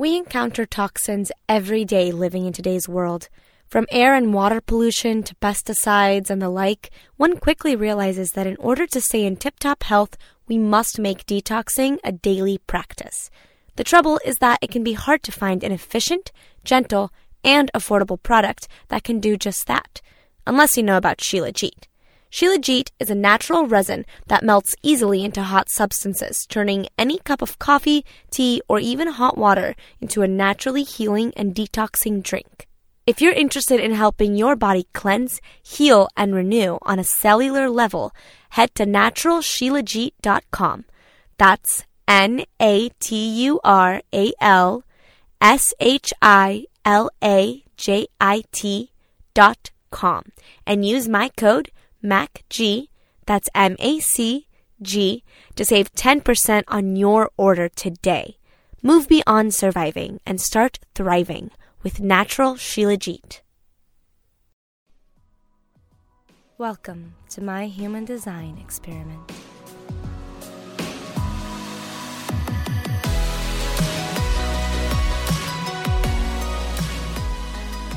We encounter toxins every day living in today's world. From air and water pollution to pesticides and the like, one quickly realizes that in order to stay in tip top health, we must make detoxing a daily practice. The trouble is that it can be hard to find an efficient, gentle, and affordable product that can do just that, unless you know about Shilajit. Shilajit is a natural resin that melts easily into hot substances, turning any cup of coffee, tea, or even hot water into a naturally healing and detoxing drink. If you're interested in helping your body cleanse, heal, and renew on a cellular level, head to naturalshilajit.com. That's N A T U R A L S H I L A J I T dot com and use my code MACG, that's M A C G, to save 10% on your order today. Move beyond surviving and start thriving with natural Shilajit. Welcome to my human design experiment.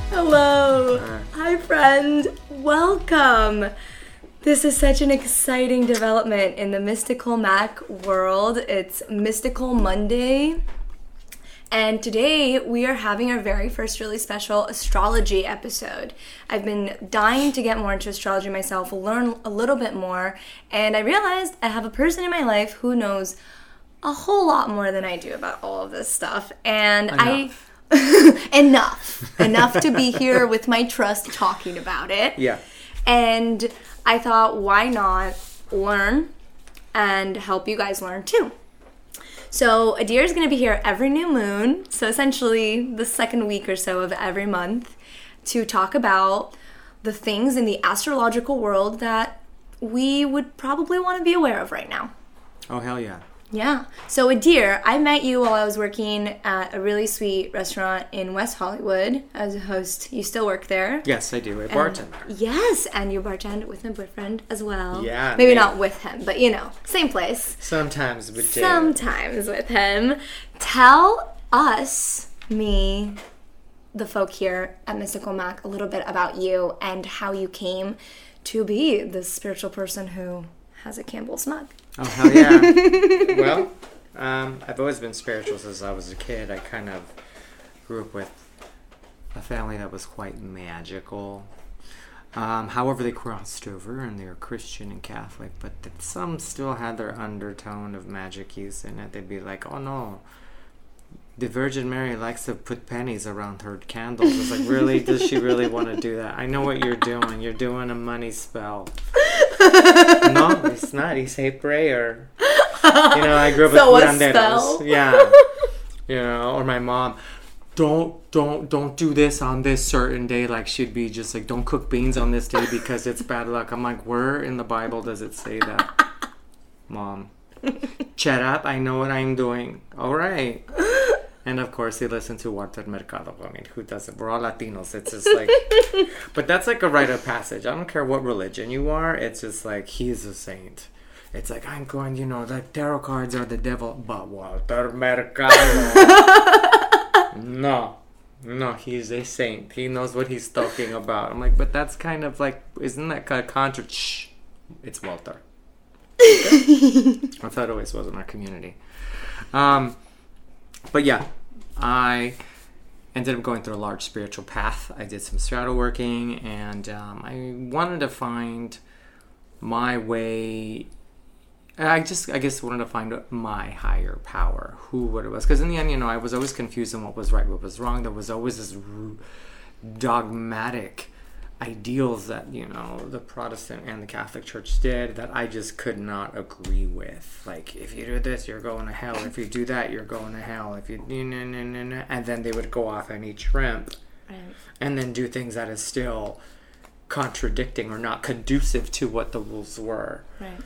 Hello. Hi, friend. Welcome. This is such an exciting development in the Mystical Mac world. It's Mystical Monday. And today we are having our very first really special astrology episode. I've been dying to get more into astrology myself, learn a little bit more, and I realized I have a person in my life who knows a whole lot more than I do about all of this stuff. And Enough. I enough. enough to be here with my trust talking about it. Yeah. And I thought, why not learn and help you guys learn too? So, Adir is going to be here every new moon, so essentially the second week or so of every month, to talk about the things in the astrological world that we would probably want to be aware of right now. Oh hell yeah. Yeah. So, Adir, I met you while I was working at a really sweet restaurant in West Hollywood as a host. You still work there? Yes, I do. A And- bartender. Yes, and you bartend with my boyfriend as well. Yeah, Maybe me. not with him, but you know, same place. Sometimes with Dave. Sometimes with him. Tell us, me, the folk here at Mystical Mac, a little bit about you and how you came to be the spiritual person who has a Campbell's mug. Oh hell yeah. well, um, I've always been spiritual since I was a kid. I kind of grew up with a family that was quite magical. Um, however, they crossed over and they were Christian and Catholic, but some still had their undertone of magic use in it. They'd be like, "Oh no, the Virgin Mary likes to put pennies around her candles." It's like, really? Does she really want to do that? I know what you're doing. You're doing a money spell. no, it's not. He say prayer. You know, I grew up So with curanderos. Yeah. You know, or my mom, don't don't don't do this on this certain day. Like she'd be just like, don't cook beans on this day because it's bad luck. I'm like, where in the Bible does it say that, mom? Shut up! I know what I'm doing. All right. And of course, they listen to Walter Mercado. I mean, who doesn't? We're all Latinos. It's just like, but that's like a rite of passage. I don't care what religion you are. It's just like he's a saint. It's like I'm going. You know, the tarot cards are the devil, but Walter Mercado. no, no, he's a saint. He knows what he's talking about. I'm like, but that's kind of like, isn't that kind of contra? Shh, it's Walter. I thought it always was in our community. Um, but yeah, I ended up going through a large spiritual path. I did some shadow working, and um, I wanted to find my way. I just, I guess, wanted to find my higher power, who, what it was. Because in the end, you know, I was always confused on what was right, what was wrong. There was always this dogmatic ideals that you know the Protestant and the Catholic Church did that I just could not agree with. Like, if you do this, you're going to hell. If you do that, you're going to hell. If you no no no no, and then they would go off on each rimp and then do things that is still contradicting or not conducive to what the rules were, Right.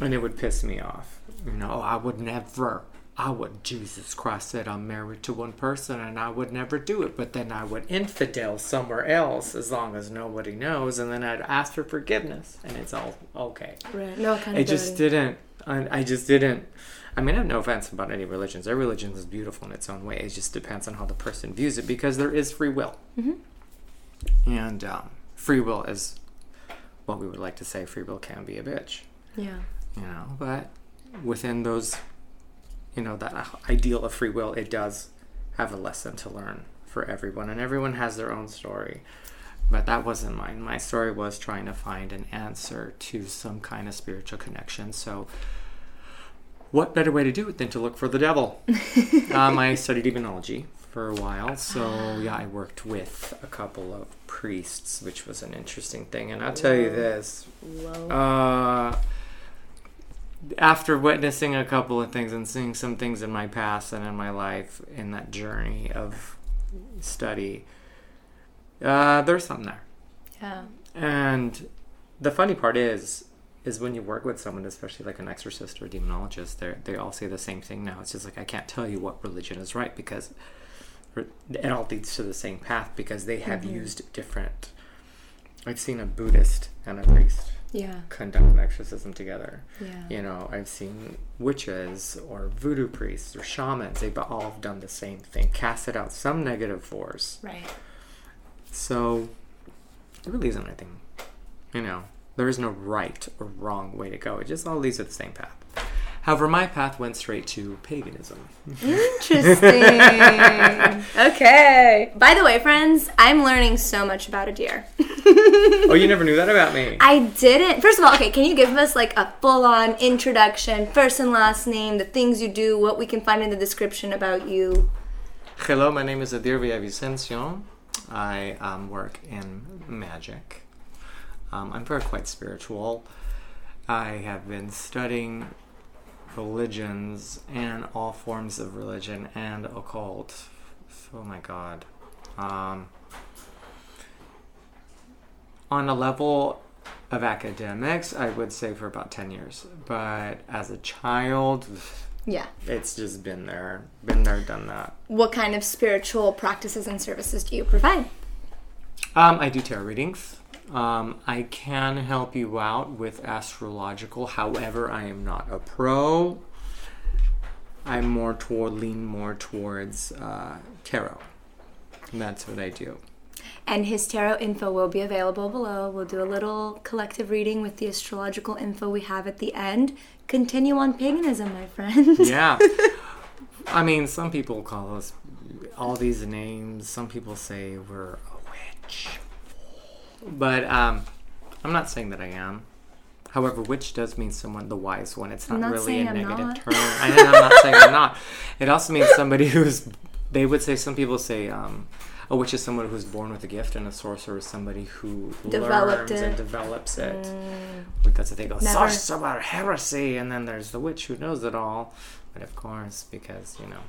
and it would piss me off. You know, I would never. I would, Jesus Christ said I'm married to one person and I would never do it, but then I would infidel somewhere else as long as nobody knows, and then I'd ask for forgiveness and it's all okay. Right. No accountability. It just didn't I, I just didn't. I mean, I have no offense about any religions. Every religion is beautiful in its own way. It just depends on how the person views it because there is free will. And um, free will is what we would like to say free will can be a bitch, Yeah. you know, but within those, you know, that ideal of free will, it does have a lesson to learn for everyone, and everyone has their own story. But that wasn't mine. My story was trying to find an answer to some kind of spiritual connection. So, what better way to do it than to look for the devil? um, I studied demonology for a while, so yeah, I worked with a couple of priests, which was an interesting thing. And I'll tell you this: uh, after witnessing a couple of things and seeing some things in my past and in my life in that journey of study, uh, there's something there. yeah. And the funny part is, is when you work with someone, especially like an exorcist or a demonologist, they they all say the same thing now. It's just like I can't tell you what religion is right because it all leads to the same path because they have used different. I've seen a Buddhist and a priest Yeah. conduct an exorcism together. Yeah. You know, I've seen witches or voodoo priests or shamans. They've all done the same thing, casted out some negative force. Right. So, it really isn't anything. You know, there is no right or wrong way to go. It just all leads to the same path. However, my path went straight to paganism. Interesting. okay. By the way, friends, I'm learning so much about Adir. oh, you never knew that about me. I didn't. First of all, okay, can you give us like a full on introduction, first and last name, the things you do, what we can find in the description about you? Hello, my name is Adir Villavicencio. I um, work in magic. Um, I'm very quite spiritual. I have been studying religions and all forms of religion and occult. Oh my god. Um, on a level of academics, I would say for about 10 years. But as a child, Yeah. it's just been there. Been there, done that. What kind of spiritual practices and services do you provide? Um, I do tarot readings. Um, I can help you out with astrological. However, I am not a pro. I'm more toward lean more towards uh, tarot. And that's what I do. And his tarot info will be available below. We'll do a little collective reading with the astrological info we have at the end. Continue on paganism, my friend. Yeah. I mean, some people call us all these names. Some people say we're a witch. But um, I'm not saying that I am. However, witch does mean someone, the wise one. It's not, not really a I'm negative not. term. I, I'm not saying I'm not. It also means somebody who's, they would say, some people say, um, a witch is someone who's born with a gift, and a sorcerer is somebody who Developed learns and it. develops it. Mm, Because they go, Never. about heresy, and then there's the witch who knows it all. But of course, because, you know,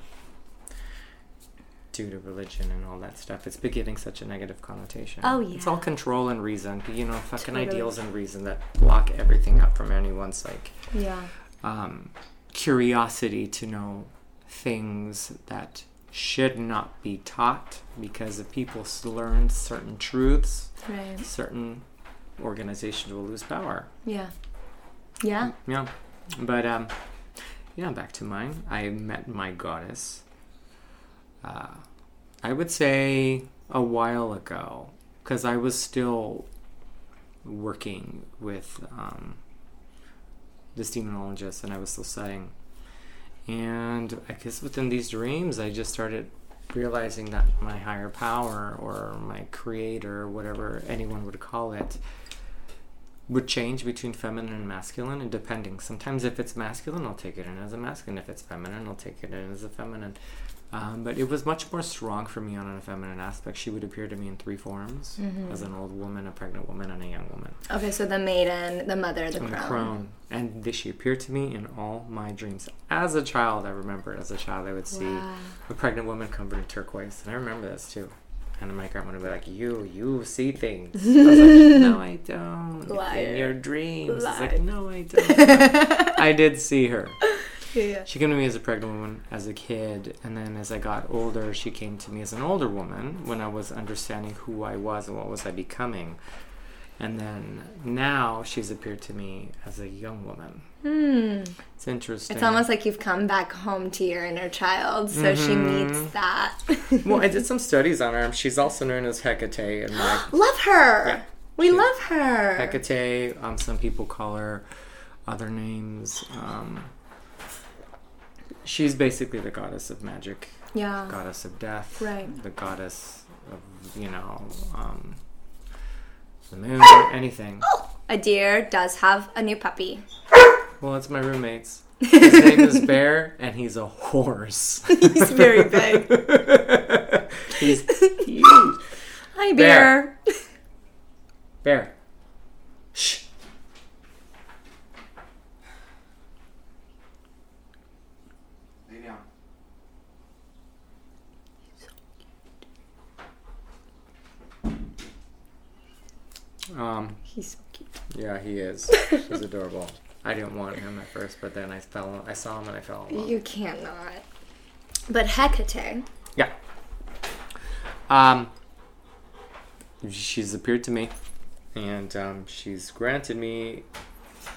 due to religion and all that stuff, it's been getting such a negative connotation. Oh, yeah. It's all control and reason. You know, fucking Totally. ideals and reason that block everything up from anyone's, like, yeah. um, curiosity to know things that should not be taught because if people learn certain truths, Right. certain organizations will lose power. Yeah. Yeah. Yeah, but um, yeah, back to mine. I met my goddess. Uh, I would say a while ago, because I was still working with um, this demonologist, and I was still studying. And I guess within these dreams, I just started realizing that my higher power or my creator, whatever anyone would call it, would change between feminine and masculine and depending. Sometimes if it's masculine i'll take it in as a masculine. If it's feminine i'll take it in as a feminine um, but it was much more strong for me on a feminine aspect she would appear to me in three forms as an old woman a pregnant woman and a young woman Okay, so the maiden, the mother, the and the crone. crone and th- she appeared to me in all my dreams as a child i remember as a child i would see Wow. a pregnant woman covered in turquoise and i remember this too and my grandma would be like, "You, you see things." I was like, "No, I don't." Liar. In your dreams, it's Liar. like, "No, I don't." I did see her. Yeah. She came to me as a pregnant woman as a kid, and then as I got older, she came to me as an older woman when I was understanding who I was and what was I becoming. And then now she's appeared to me as a young woman. Hmm. It's interesting. It's almost like you've come back home to your inner child, so she meets that. well, I did some studies on her. She's also known as Hecate, and like love her. Yeah. We love her. Hecate. Um, some people call her other names. Um, she's basically the goddess of magic, yeah. goddess of death, Right. the goddess of you know um, the moon, or anything. Adir does have a new puppy. Well, it's my roommate's. His name is Bear, and he's a horse. He's very big. he's huge. Hi, bear. Bear. Bear. Shh. Um, He's so cute. yeah, he is. He's adorable. I didn't want him at first, but then I fell. I saw him and I fell in love. You cannot. But Hecate. Yeah. Um, she's appeared to me, and um, she's granted me.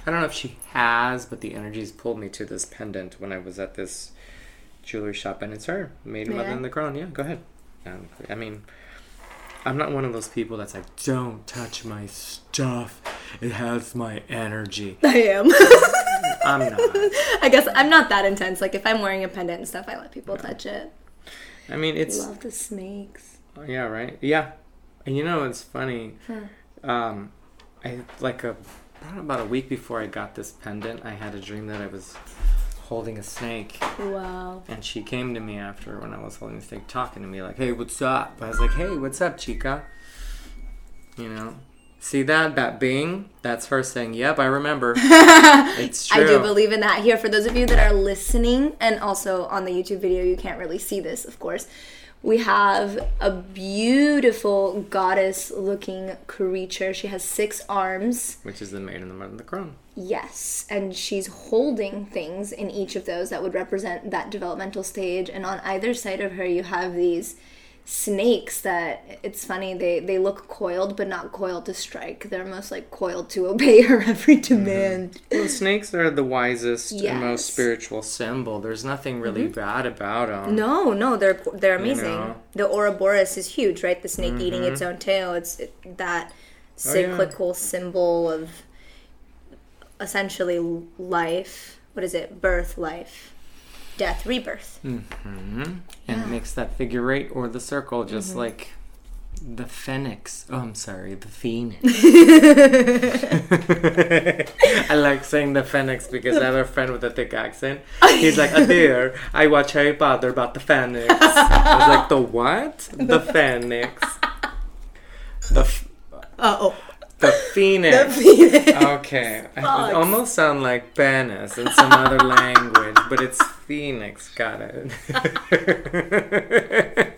I don't know if she has, but the energies pulled me to this pendant when I was at this jewelry shop, and it's her, Maiden Mother in the Crown. Yeah, go ahead. Um, I mean, I'm not one of those people that's like, don't touch my stuff. It has my energy. I am. I'm not. I guess I'm not that intense. Like if I'm wearing a pendant and stuff, I let people touch it. I mean, it's I Love the snakes. Yeah, right. Yeah, and you know it's funny. Um, I like a about a week before I got this pendant, I had a dream that I was holding a snake, Wow. and she came to me after when I was holding the snake, talking to me like, "Hey, what's up?" I was like, "Hey, what's up, chica?" You know. See that that bing? That's her saying, "Yep, I remember." it's true. I do believe in that. Here, for those of you that are listening, and also on the YouTube video, you can't really see this, of course. We have a beautiful goddess looking creature. She has six arms. Which is the maiden, the mother, and the crown. Yes, and she's holding things in each of those that would represent that developmental stage. And on either side of her, you have these snakes that it's funny they they look coiled but not coiled to strike they're most like coiled to obey her every demand Well, snakes are the wisest and Yes. Mm-hmm. most spiritual symbol. There's nothing really bad about them. no no they're they're amazing know. the ouroboros is huge right the snake eating its own tail it's it, that Oh, yeah. cyclical symbol of essentially life what is it birth life death rebirth And it makes that figure eight or the circle just Mm-hmm. like the phoenix. Oh, I'm sorry, the phoenix. I like saying the phoenix because I have a friend with a thick accent. He's like, Adir, I watch Harry Potter about the phoenix. I was like, the what? The phoenix. The, f- oh the phoenix. Okay, it almost sound like Banis in some other language, but it's Phoenix. Got it.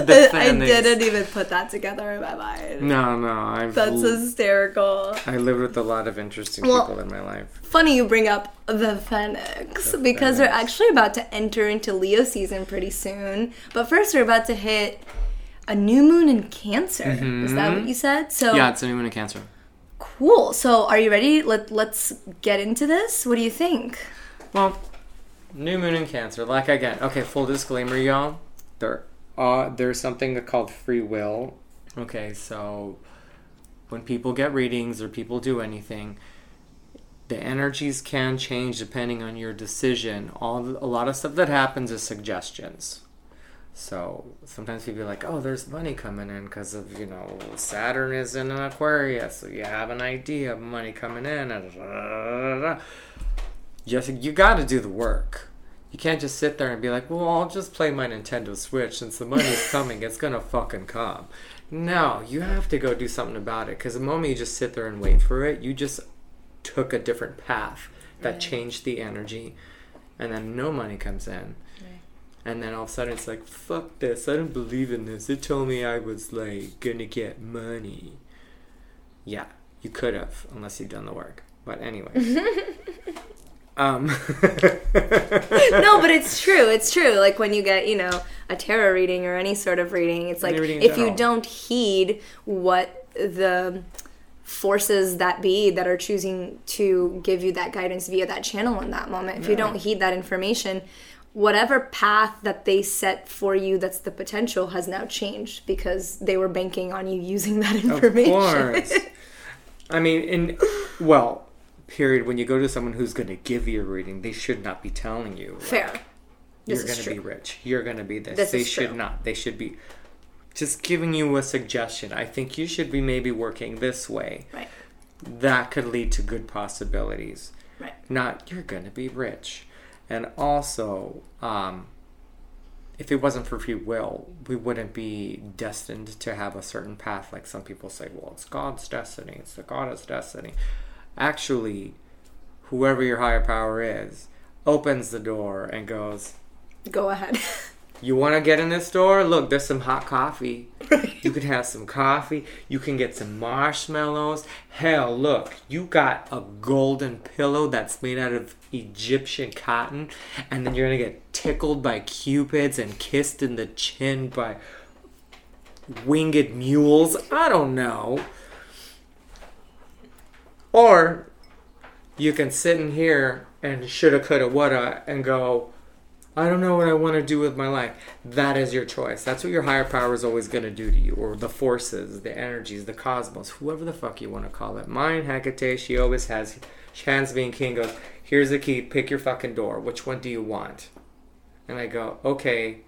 I didn't even put that together in my mind. No, no, I've That's hysterical. I lived with a lot of interesting Well- people in my life. Funny you bring up the Phoenix The because we're actually about to enter into Leo season pretty soon. But first, we're about to hit a new moon in Cancer. Is that what you said? So Mm-hmm. Yeah, it's a new moon in Cancer. cool. So are you ready? Let Let's get into this. What do you think? Well, new moon in Cancer. Like again, okay. Full disclaimer, y'all. There, uh, there's something called free will. Okay, so when people get readings or people do anything, the energies can change depending on your decision. All a lot of stuff that happens is suggestions. So sometimes people are like, "Oh, there's money coming in because of you know Saturn is in an Aquarius, so you have an idea of money coming in." And you you got to do the work. You can't just sit there and be like, "Well, I'll just play my Nintendo Switch since the money's coming. It's gonna fucking come." No, you have to go do something about it because the moment you just sit there and wait for it, you just took a different path that changed the energy, and then no money comes in. And then all of a sudden it's like, fuck this, I don't believe in this. It told me I was like gonna get money. Yeah, you could have, unless you've done the work. But anyway. um no, but it's true. It's true. Like when you get, you know, a tarot reading or any sort of reading, it's like if you don't heed what the forces that be that are choosing to give you that guidance via that channel in that moment. If you don't heed that information, whatever path that they set for you that's the potential has now changed because they were banking on you using that information. Of course. I mean, in well, period. When you go to someone who's going to give you a reading, they should not be telling you. like, Fair. You're going to be rich. You're going to be this. This they should true. not. They should be just giving you a suggestion. I think you should be maybe working this way. Right. That could lead to good possibilities. Right. Not you're going to be rich. And also, um, if it wasn't for free will, we wouldn't be destined to have a certain path. Like some people say, well, it's God's destiny, it's the God's destiny. Actually, whoever your higher power is opens the door and goes, Go ahead. You want to get in this store? Look, there's some hot coffee. You can have some coffee. You can get some marshmallows. Hell, look, you got a golden pillow that's made out of Egyptian cotton, and then you're gonna get tickled by cupids and kissed in the chin by winged mules. I don't know. Or you can sit in here and shoulda, coulda, woulda, and go. I don't know what I want to do with my life. That is your choice. That's what your higher power is always going to do to you, or the forces, the energies, the cosmos, whoever the fuck you want to call it. Mine, Hecate, she always has, Chance being king goes, here's the key, pick your fucking door. Which one do you want? And I go, okay.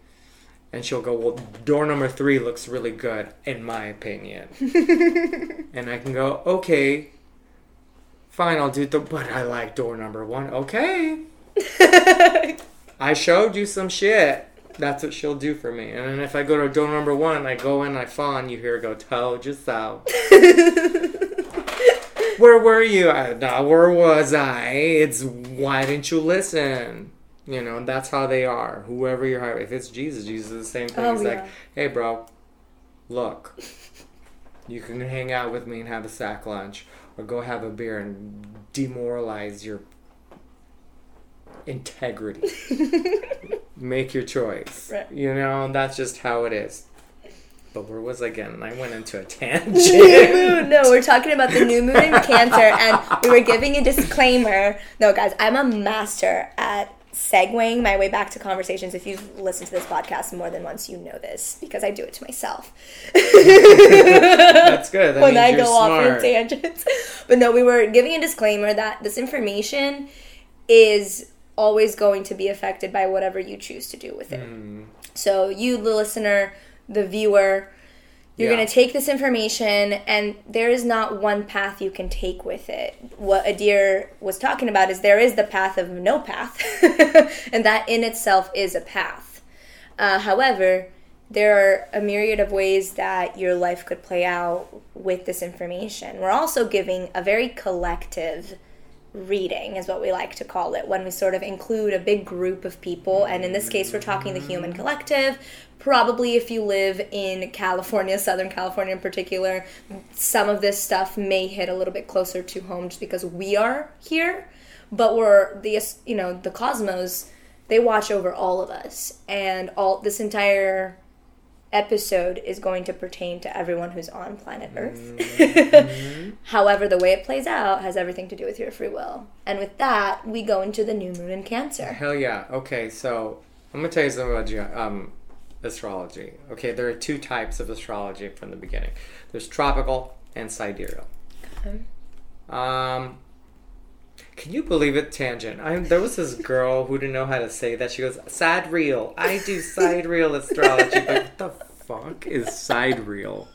And she'll go, well, door number three looks really good, in my opinion. and I can go, okay, fine, I'll do the, but I like door number one. Okay. I showed you some shit. That's what she'll do for me. And then if I go to door number one, I go in, I fall, and you hear her go, told you so. where were you? I, no, where was I? It's why didn't you listen? You know, that's how they are. Whoever you're hiring. If it's Jesus, Jesus is the same thing. Oh, He's yeah. like, hey, bro, look, you can hang out with me and have a sack lunch, or go have a beer and demoralize your integrity. Make your choice. Right. You know, that's just how it is. But where was I again? I went into a tangent. new moon. No, we're talking about the new moon in Cancer, and we were giving a disclaimer. No, guys, I'm a master at segueing my way back to conversations. If you've listened to this podcast more than once, you know this because I do it to myself. That's good. That when I go off on tangents. But no, we were giving a disclaimer that this information is always going to be affected by whatever you choose to do with it. Hmm. So you, the listener, the viewer, you're Yeah. going to take this information, and there is not one path you can take with it. What Adir was talking about is there is the path of no path, and that in itself is a path. Uh, however, there are a myriad of ways that your life could play out with this information. We're also giving a very collective reading, is what we like to call it, when we sort of include a big group of people. And in this case, we're talking the human collective. Probably if you live in California, Southern California in particular, some of this stuff may hit a little bit closer to home just because we are here. But we're the you know the cosmos, they watch over all of us, and all this entire episode is going to pertain to everyone who's on planet Earth. However, the way it plays out has everything to do with your free will. And with that, we go into the new moon in Cancer. Hell yeah. Okay, so I'm gonna tell you something about ge- um, astrology. Okay, there are two types of astrology from the beginning. There's tropical and sidereal. Okay. Um, can you believe it? Tangent. I there was this girl who didn't know how to say that. She goes sidereal. I do sidereal astrology, but what the fuck is sidereal?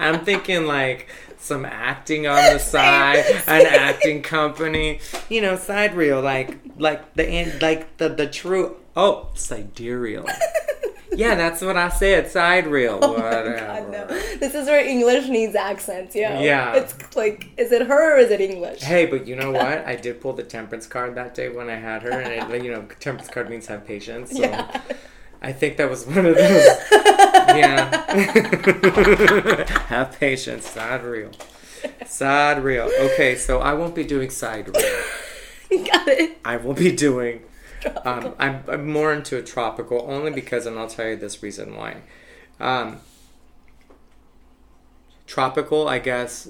I'm thinking like some acting on the side, an acting company. You know, sidereal, like like the like the the true. Oh, sidereal. Yeah, that's what I said. Sidereal. Oh Whatever. god, no. This is where English needs accents, yeah. Yeah. It's like, is it her or is it English? Hey, but you know what? I did pull the temperance card that day when I had her, and it, you know, temperance card means have patience. So Yeah. I think that was one of those. yeah. have patience. Side real. Side real. Okay, so I won't be doing side real. Got it. I will be doing. Um, I'm, I'm more into a tropical only because, and I'll tell you this reason why. Um, tropical, I guess,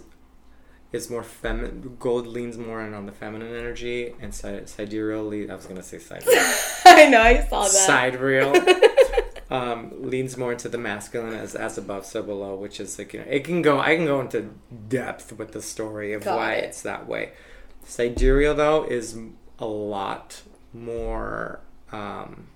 is more feminine. Gold leans more in on the feminine energy, and si- sidereal. Le- I was gonna say sidereal. I know, I saw that. sidereal um, leans more into the masculine as as above so below, which is like you know it can go. I can go into depth with the story of Got why it. it's that way. Sidereal though is a lot more. Um,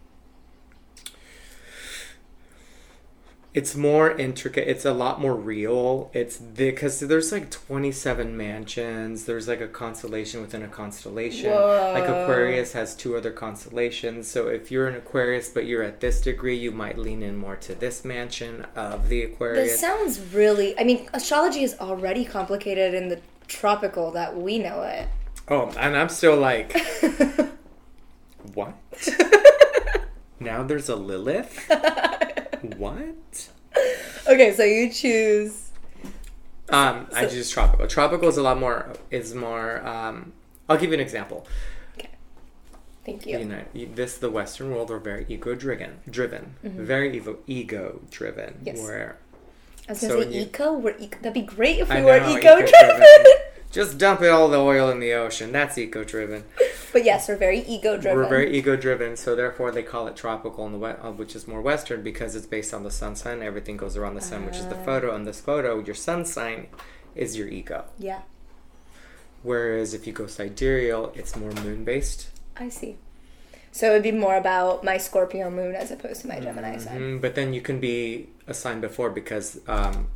it's more intricate. It's a lot more real. It's because there's like 27 mansions. There's like a constellation within a constellation. Like Aquarius has two other constellations. So if you're an Aquarius but you're at this degree, you might lean in more to this mansion of the This Aquarius. sounds really. I mean, astrology is already complicated in the tropical that we know it. oh, and I'm still like, what? now there's a Lilith. what? Okay, so you choose. Um, I choose tropical. Tropical is a lot more. Is more. Um, I'll give you an example. Okay. Thank You you. know, this the Western world are very ego driven, driven, very ego ego driven. Mm-hmm. Yes. Where I was gonna So say you- We're eco. That'd be great if we I were know, eco eco-driven. driven. Just dump it all the oil in the ocean. That's eco driven. but yes, we're very ego driven. We're very ego driven, so therefore they call it tropical in the we- uh, which is more Western because it's based on the sun sign. Everything goes around the sun, which is the Ah. photo. And this photo, your sun sign, is your ego. Yeah, Whereas if you go sidereal, it's more moon based. I see. So it'd be more about my Scorpio moon as opposed to my Gemini sun. Mm, but then you can be a sign before because um,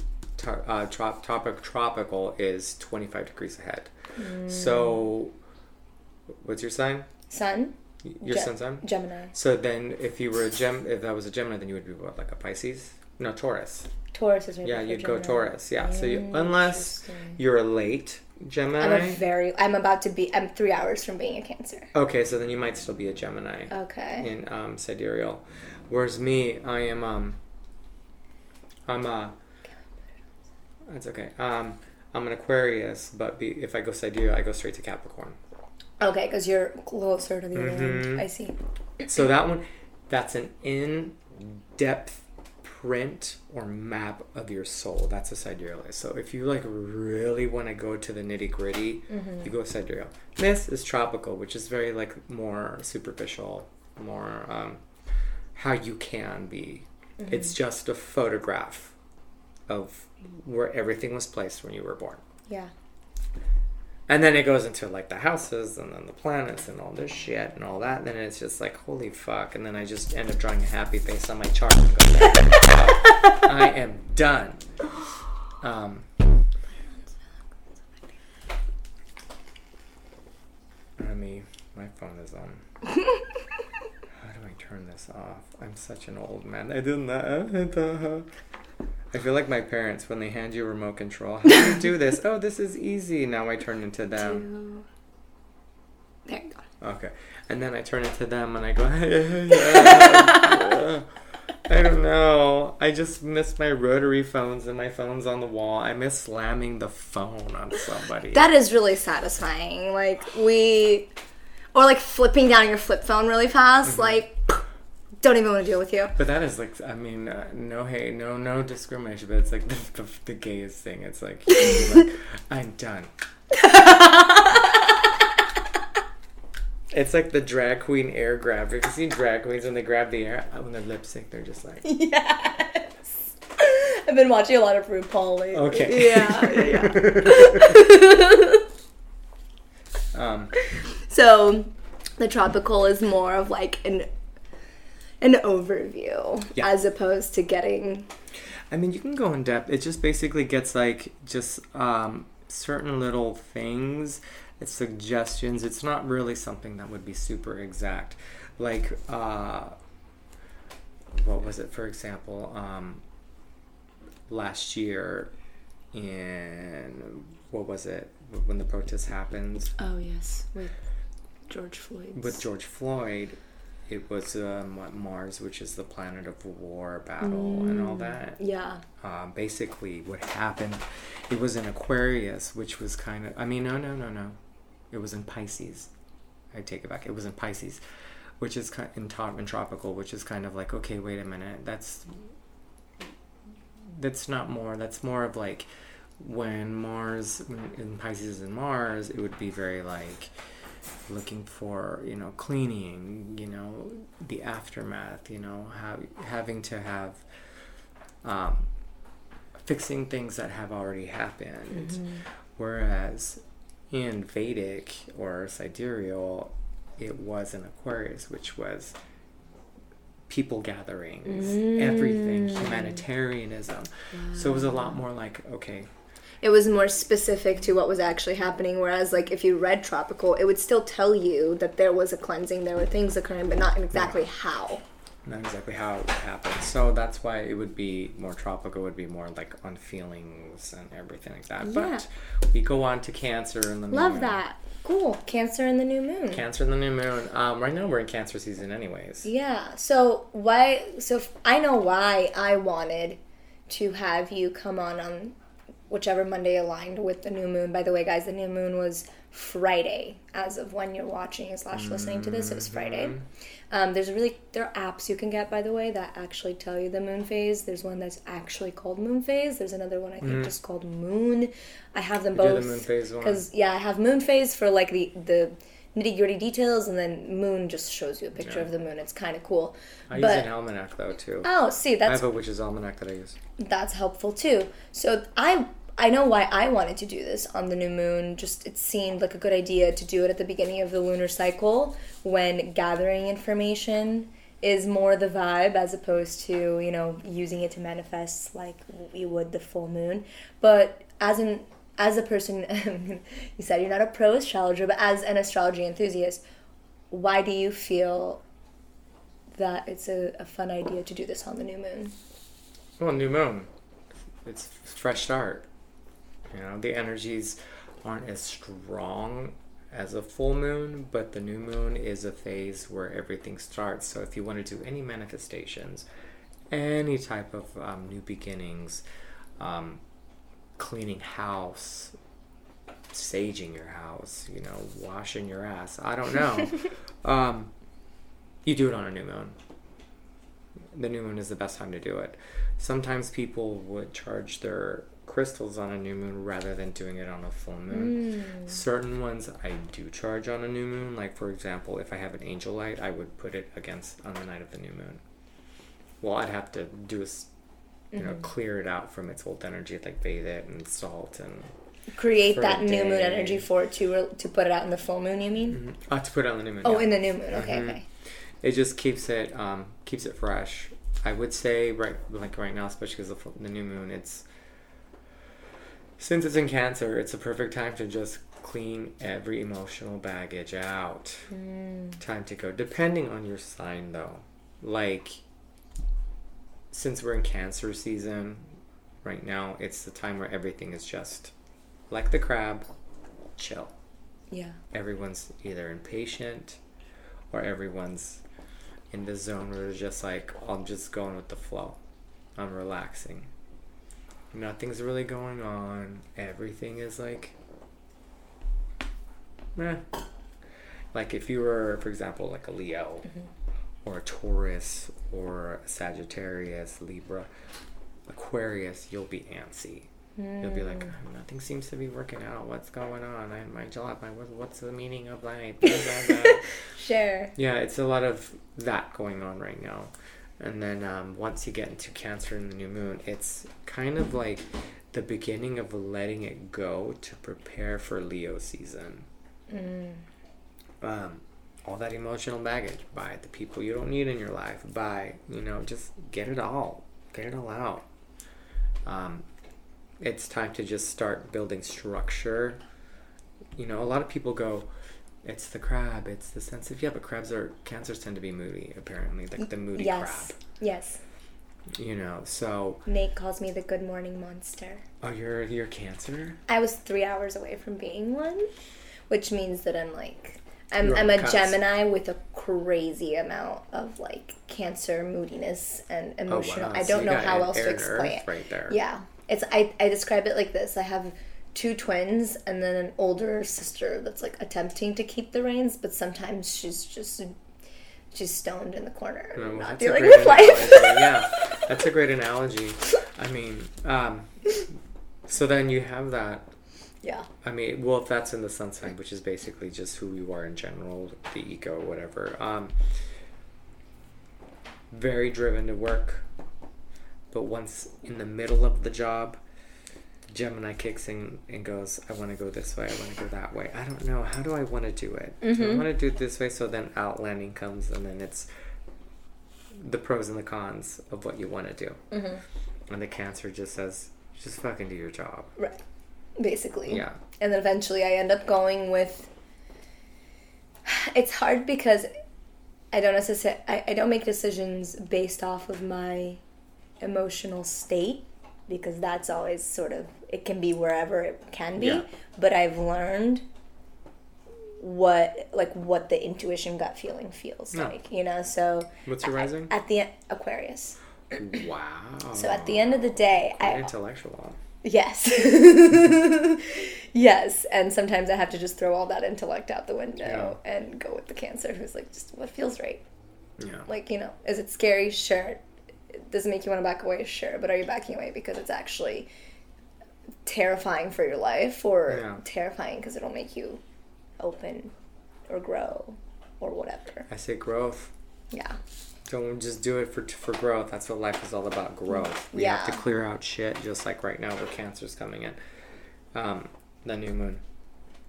uh, trop- tropic tropical is twenty five degrees ahead. Mm. So, what's your sign? Sun, Your Ge- sun sign. Gemini, So then, if you were a gem, if that was a Gemini, then you would be what, like a Pisces? No, Taurus. Taurus is Yeah, you'd go Taurus. Yeah. So you, unless you're a late Gemini. I'm a very. I'm about to be. I'm three hours from being a Cancer. okay, so then you might still be a Gemini Okay. in um, sidereal, whereas me, I am um, I'm a. That's okay. Um, I'm an Aquarius, but be, if I go sidereal, I go straight to Capricorn. Okay, because you're closer to the end. I see. So that one, that's an in-depth print or map of your soul. That's a sidereal. So if you like really want to go to the nitty gritty, you go sidereal. This is tropical, which is very like more superficial, more um, how you can be. It's just a photograph of where everything was placed when you were born. Yeah. And then it goes into like the houses and then the planets and all this shit and all that. And then it's just like, holy fuck. And then I just end up drawing a happy face on my chart and go, I am done. Um, I mean, my phone is on. How do I turn this off? I'm such an old man. I did not. I feel like my parents when they hand you a remote control. How do you do this? Oh, this is easy. Now I turn into them. Two. There you go. Okay. And then I turn into them and I go, I don't know. I just miss my rotary phones and my phone's on the wall. I miss slamming the phone on somebody. That is really satisfying. Like we, or like flipping down your flip phone really fast. Mm-hmm. Like, don't even want to deal with you. but that is like, I mean, uh, no hate, no, no discrimination, but it's like the, the, the gayest thing. It's like, you can be like, I'm done. It's like the drag queen air grab. Have you seen drag queens when they grab the air? uh, When they're lip sync, they're just like, Yes. I've been watching a lot of RuPaul lately. Okay. Yeah. yeah, yeah. um, So, the tropical is more of like an an overview Yeah. as opposed to getting I mean, you can go in depth. It just basically gets like just um, certain little things. It's suggestions. It's not really something that would be super exact. Like, uh, what was it? For example, um, last year in what was it when the protest happened oh yes with George Floyd with George Floyd? It was um, what Mars, which is the planet of war, battle, and all that? yeah. Um, basically what happened it was in aquarius which was kind of i mean no no no no. It was in pisces. I take it back. It was in pisces which is kind in, top, in tropical which is kind of like okay wait a minute. That's that's not more that's more of like when Mars, when in Pisces and Mars, it would be very like looking for, you know, cleaning, you know, the aftermath, you know, how, having to have, um, fixing things that have already happened. Mm-hmm. Whereas in Vedic or sidereal, it was an Aquarius, which was people gatherings, everything, Mm. humanitarianism. So it was a lot more like, okay, It was more specific to what was actually happening. Whereas, like, if you read Tropical, it would still tell you that there was a cleansing, there were things occurring, but not exactly how. not exactly how it happened. So that's why it would be more tropical, would be more like on feelings and everything like that. But we go on to Cancer in the Love moon. Love that. Cool. Cancer in the new moon. Cancer in the new moon. Um, right now we're in Cancer season, anyways. Yeah. So why? So I know why I wanted to have you come on on whichever Monday aligned with the new moon. By the way, guys, the new moon was Friday. As of when you're watching slash listening to this, it was Friday. Um, there's really there are apps you can get by the way that actually tell you the moon phase. There's one that's actually called moon phase. There's another one I think just called moon. I have them both because yeah, I have moon phase for like the the nitty gritty details, and then moon just shows you a picture Yeah. of the moon. It's kind of cool. I but use an almanac though too. oh, see, I that's have a witch's almanac that I use. that's helpful too. So I I know why I wanted to do this on the new moon. Just it seemed like a good idea to do it at the beginning of the lunar cycle when gathering information is more the vibe as opposed to, you know, using it to manifest like we would the full moon. But as an as a person you said you're not a pro astrologer, but as an astrology enthusiast, why do you feel that it's a, a fun idea to do this on the new moon? Well, new moon. It's fresh start. You know, the energies aren't as strong as a full moon, but the new moon is a phase where everything starts. So if you want to do any manifestations, any type of um, new beginnings, um, cleaning house, saging your house, you know, washing your ass, I don't know. um, you do it on a new moon the new moon is the best time to do it. Sometimes people would charge their crystals on a new moon rather than doing it on a full moon. Certain ones I do charge on a new moon. Like for example, if I have an angelite, I would put it against on the night of the new moon. Well, I'd have to do is, you know, clear it out from its old energy, like bathe it in salt and create that new moon energy for it to to put it out in the full moon. You mean? uh, to put it on the new moon. Oh, yeah. in the new moon. Okay, Mhm. okay. it just keeps it um, keeps it fresh. I would say right like right now, especially because of the new moon, it's since it's in Cancer, it's a perfect time to just clean every emotional baggage out. Hmm. Time to go, depending on your sign though. Like since we're in Cancer season right now, it's the time where everything is just like the crab, chill Yeah. everyone's either impatient or everyone's in the zone where they're just like, I'm just going with the flow. I'm relaxing. Nothing's really going on. Everything is like, meh. Like if you were, for example, like a Leo mm-hmm. or a Taurus or a Sagittarius, Libra, Aquarius, you'll be antsy. You'll be like, mm. nothing seems to be working out. What's going on? I, my job, my what, what's the meaning of life? Share. yeah, it's a lot of that going on right now. And then um, once you get into Cancer in the new moon, it's kind of like the beginning of letting it go to prepare for Leo season. Um, all that emotional baggage by the people you don't need in your life, by you know, just get it all, get it all out. Um, it's time to just start building structure. You know, a lot of people go, it's the crab, it's the sensitive. Yeah, but crabs are cancers tend to be moody. Apparently, like the moody crab. yes. Yes. You know, so Nate calls me the good morning monster. oh, you're you're cancer. I was three hours away from being one, which means that I'm like, I'm, You're I'm a. Gemini with a crazy amount of like cancer moodiness and emotional. Oh, wow. I So don't you know how else to explain it. right there. Yeah, it's I, I describe it like this. I have two twins and then an older sister that's like attempting to keep the reins, but sometimes she's just she's stoned in the corner, No, well, not dealing with life. yeah, that's a great analogy. I mean, um, So then you have that. Yeah. I mean, well, if that's in the sun sign, which is basically just who you are in general, the ego, whatever. Um, very driven to work, but once in the middle of the job, Gemini kicks in and goes, I want to go this way, I want to go that way. I don't know. How do I want to do it? Do I Mhm. want to do it this way? So then outlanding comes, and then it's the pros and the cons of what you want to do. Mm-hmm. And the Cancer just says, just fucking do your job. Right. Basically. Yeah. And then eventually I end up going with. It's hard because I don't necessarily. I, I don't make decisions based off of my emotional state because that's always sort of. It can be wherever it can be. Yeah. But I've learned what like what the intuition gut feeling feels Yeah. like you know so What's your rising? at the aquarius Wow. so at the end of the day Quite i intellectual. Yes. yes. And sometimes I have to just throw all that intellect out the window and go with the cancer who's like, just what feels right? Yeah. Like, you know, is it scary? Sure. Does it make you want to back away? Sure. But are you backing away because it's actually terrifying for your life or Yeah. terrifying because it'll make you open or grow or whatever? I say growth. Yeah. Don't just do it for for growth. That's what life is all about. Growth. We have to clear out shit, just like right now where cancer's coming in. Um, the new moon.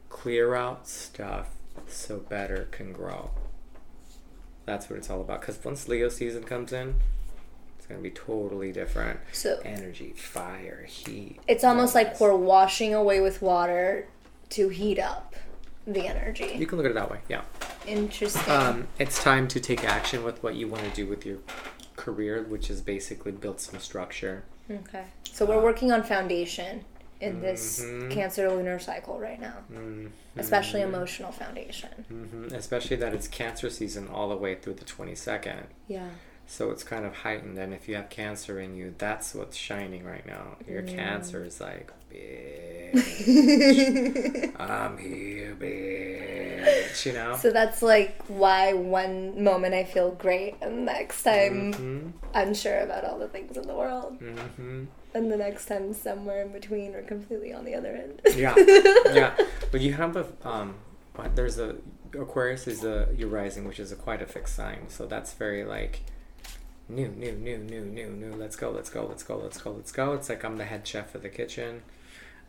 Clear out stuff so better can grow. That's what it's all about. Because once Leo season comes in, it's gonna be totally different. So Energy, fire, heat. it's almost like we're washing away with water to heat up the energy. You can look at it that way. Yeah. Interesting. Um, it's time to take action with what you want to do with your career, which is basically build some structure. Okay. So we're working on foundation in this Mhm. Cancer lunar cycle right now, Mm, especially emotional foundation. hmm Especially that it's Cancer season all the way through the 22nd. Yeah. So it's kind of heightened. And if you have Cancer in you, that's what's shining right now. Your Mm. Cancer is like, bitch, I'm here, bitch. You know? So that's like why one moment I feel great and the next time hmm unsure about all the things in the world. hmm And the next time somewhere in between or completely on the other end. Yeah. yeah, but you have a um, there's a Aquarius is a your rising, which is a quite a fixed sign. So that's very like new, new, new, new, new, new. Let's go, let's go, let's go, let's go, let's go. It's like I'm the head chef of the kitchen,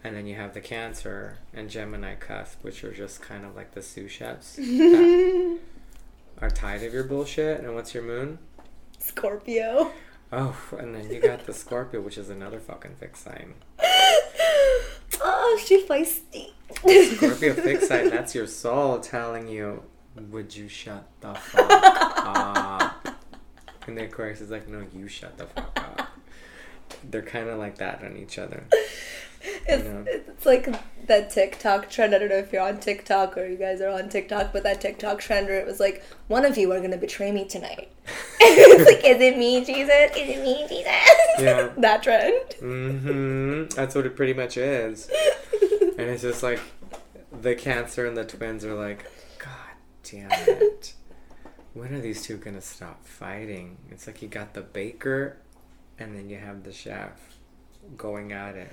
and then you have the Cancer and Gemini cusp, which are just kind of like the sous chefs that are tired of your bullshit. And what's your moon? Scorpio. Oh, and then you got the Scorpio, which is another fucking fixed sign. oh, she feisty. Scorpio fixed sign, that's your soul telling you, would you shut the fuck up? And the Aquarius is like, no, you shut the fuck up. They're kind of like that on each other. It's, know. it's like that TikTok trend. I don't know if you're on TikTok or you guys are on TikTok, but that TikTok trend where it was like, one of you are gonna betray me tonight. it's like, is it me, Jesus? Is it me, Jesus? Yeah. that trend. Mm-hmm. That's what it pretty much is. And it's just like, the Cancer and the twins are like, God damn it. When are these two gonna stop fighting? It's like you got the baker and then you have the chef going at it.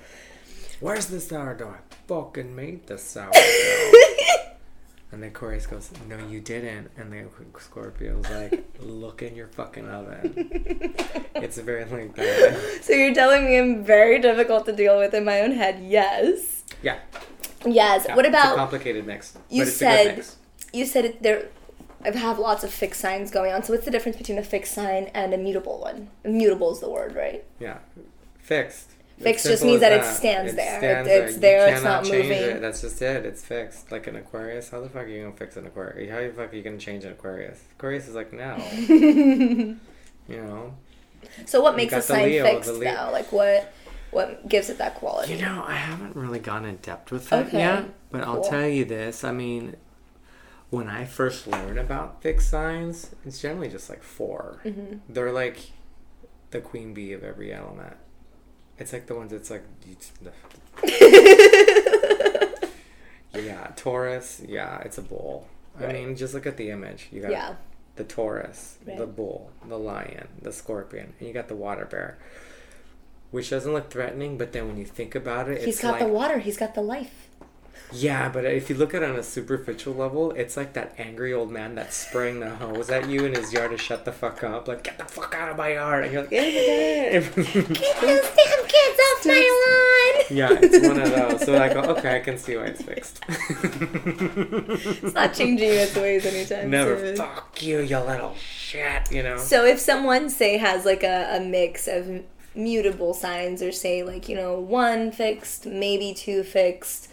Where's the sourdough? I fucking made the sourdough. and the Aquarius goes, No, you didn't. And the Scorpio's like, Look in your fucking oven. It's a very like that. so you're telling me I'm very difficult to deal with in my own head? Yes. Yeah. Yes. yeah, what about complicated mix. you but it's a good said mix. you said it, there? I have lots of fixed signs going on. So what's the difference between a fixed sign and a mutable one? Mutable is the word, right? Yeah. Fixed. Fixed just means as that it stands there. It- it's there, it's not moving. It. That's just it. It's fixed. Like an Aquarius. How the fuck are you gonna fix an Aquarius? How the fuck are you gonna change an Aquarius? Aquarius is like no. you know. So what makes a sign Leo, fixed Leo. though? Like what what gives it that quality? You know, I haven't really gone in depth with it Okay, yet, but I'll tell you this. I mean, when I first learn about fixed signs, it's generally just like 4 Mm-hmm. They're like the queen bee of every element. It's like the ones that's like, yeah, Taurus. Yeah, it's a bull. I mean, just look at the image. You got yeah. the Taurus, the bull, the lion, the scorpion, and you got the water bear. which doesn't look threatening, but then when you think about it, He's got like the water. He's got the life. Yeah. But if you look at it on a superficial level, it's like that angry old man that's spraying the hose at you in his yard to shut the fuck up, like get the fuck out of my yard, and you're like, Get those damn kids off my lawn. yeah, it's one of those. So I go, okay, I can see why it's fixed. It's not changing its ways anytime Never soon. fuck you, you little shit. You know. So if someone say has like a, a mix of mutable signs or say like, you know, one fixed, maybe two fixed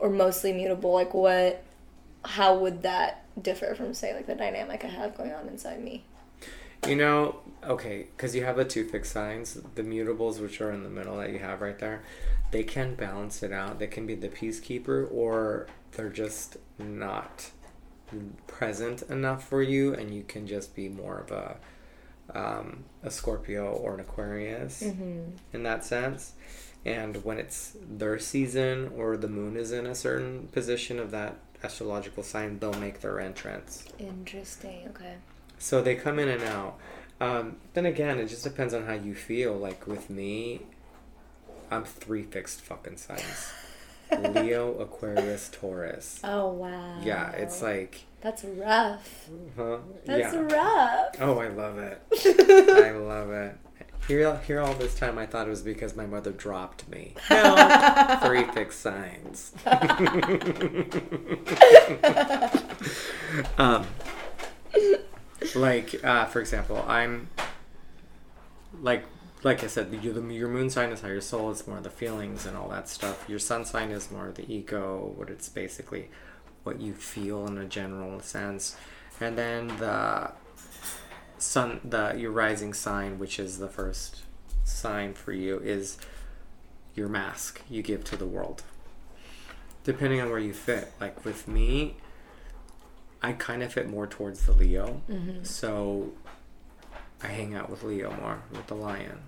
or mostly mutable, like what how would that differ from say like the dynamic I have going on inside me? You know, okay, because you have the two fixed signs, the mutables, which are in the middle that you have right there, they can balance it out. They can be the peacekeeper, or they're just not present enough for you, and you can just be more of a um, a Scorpio or an Aquarius in that sense. And when it's their season or the moon is in a certain position of that astrological sign, they'll make their entrance. Interesting. Okay. So they come in and out. Um, then again, it just depends on how you feel. Like with me, I'm three fixed fucking signs Leo, Aquarius, Taurus. Oh wow. Yeah, it's like, That's rough. huh? That's yeah. rough. Oh, I love it. I love it. Here, here, all this time, I thought it was because my mother dropped me. No, three fixed signs. um, like, uh, for example, I'm like, like I said, your, the, your moon sign is how your soul is more of the feelings and all that stuff. Your sun sign is more the ego, what it's basically what you feel in a general sense, and then the sun, the your rising sign, which is the first sign for you, is your mask you give to the world. Depending on where you fit, like with me, I kind of fit more towards the Leo, so I hang out with Leo more, with the lion.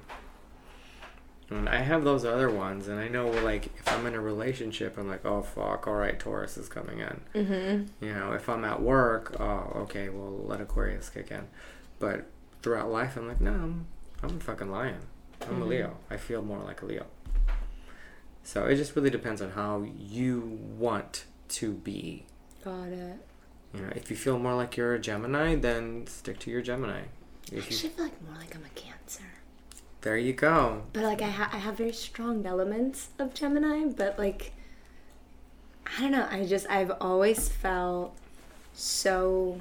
And I have those other ones, and I know like if I'm in a relationship, I'm like, oh fuck, all right, Taurus is coming in. Mm-hmm. You know, if I'm at work, oh okay, well let Aquarius kick in. But throughout life, I'm like, no, I'm, I'm a fucking lion. I'm a mm-hmm. Leo. I feel more like a Leo. So it just really depends on how you want to be. Got it. You know, if you feel more like you're a Gemini, then stick to your Gemini. I If you, actually feel like more like I'm a Cancer. there you go. But like I, ha- I have very strong elements of Gemini, but like I don't know. I just I've always felt so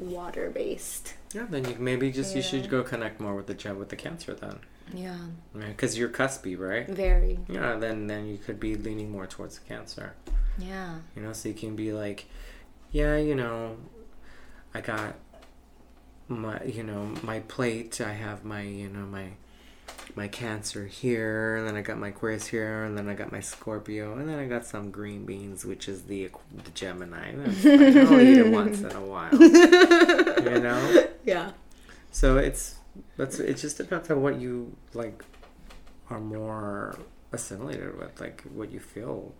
water based. Yeah, then you maybe just you should go connect more with the Gem with the Cancer then, Yeah, because you're cuspy, right? very. Yeah, then then you could be leaning more towards the Cancer. Yeah. You know, so you can be like, yeah, you know, I got my, you know, my plate. I have my, you know, my my Cancer here, and then I got my Aquarius here, and then I got my Scorpio, and then I got some green beans, which is the the Gemini. That's. I'll eat it once in a while. you know. Yeah. So it's that's it. Just depends on what you like are more assimilated with, like what you feel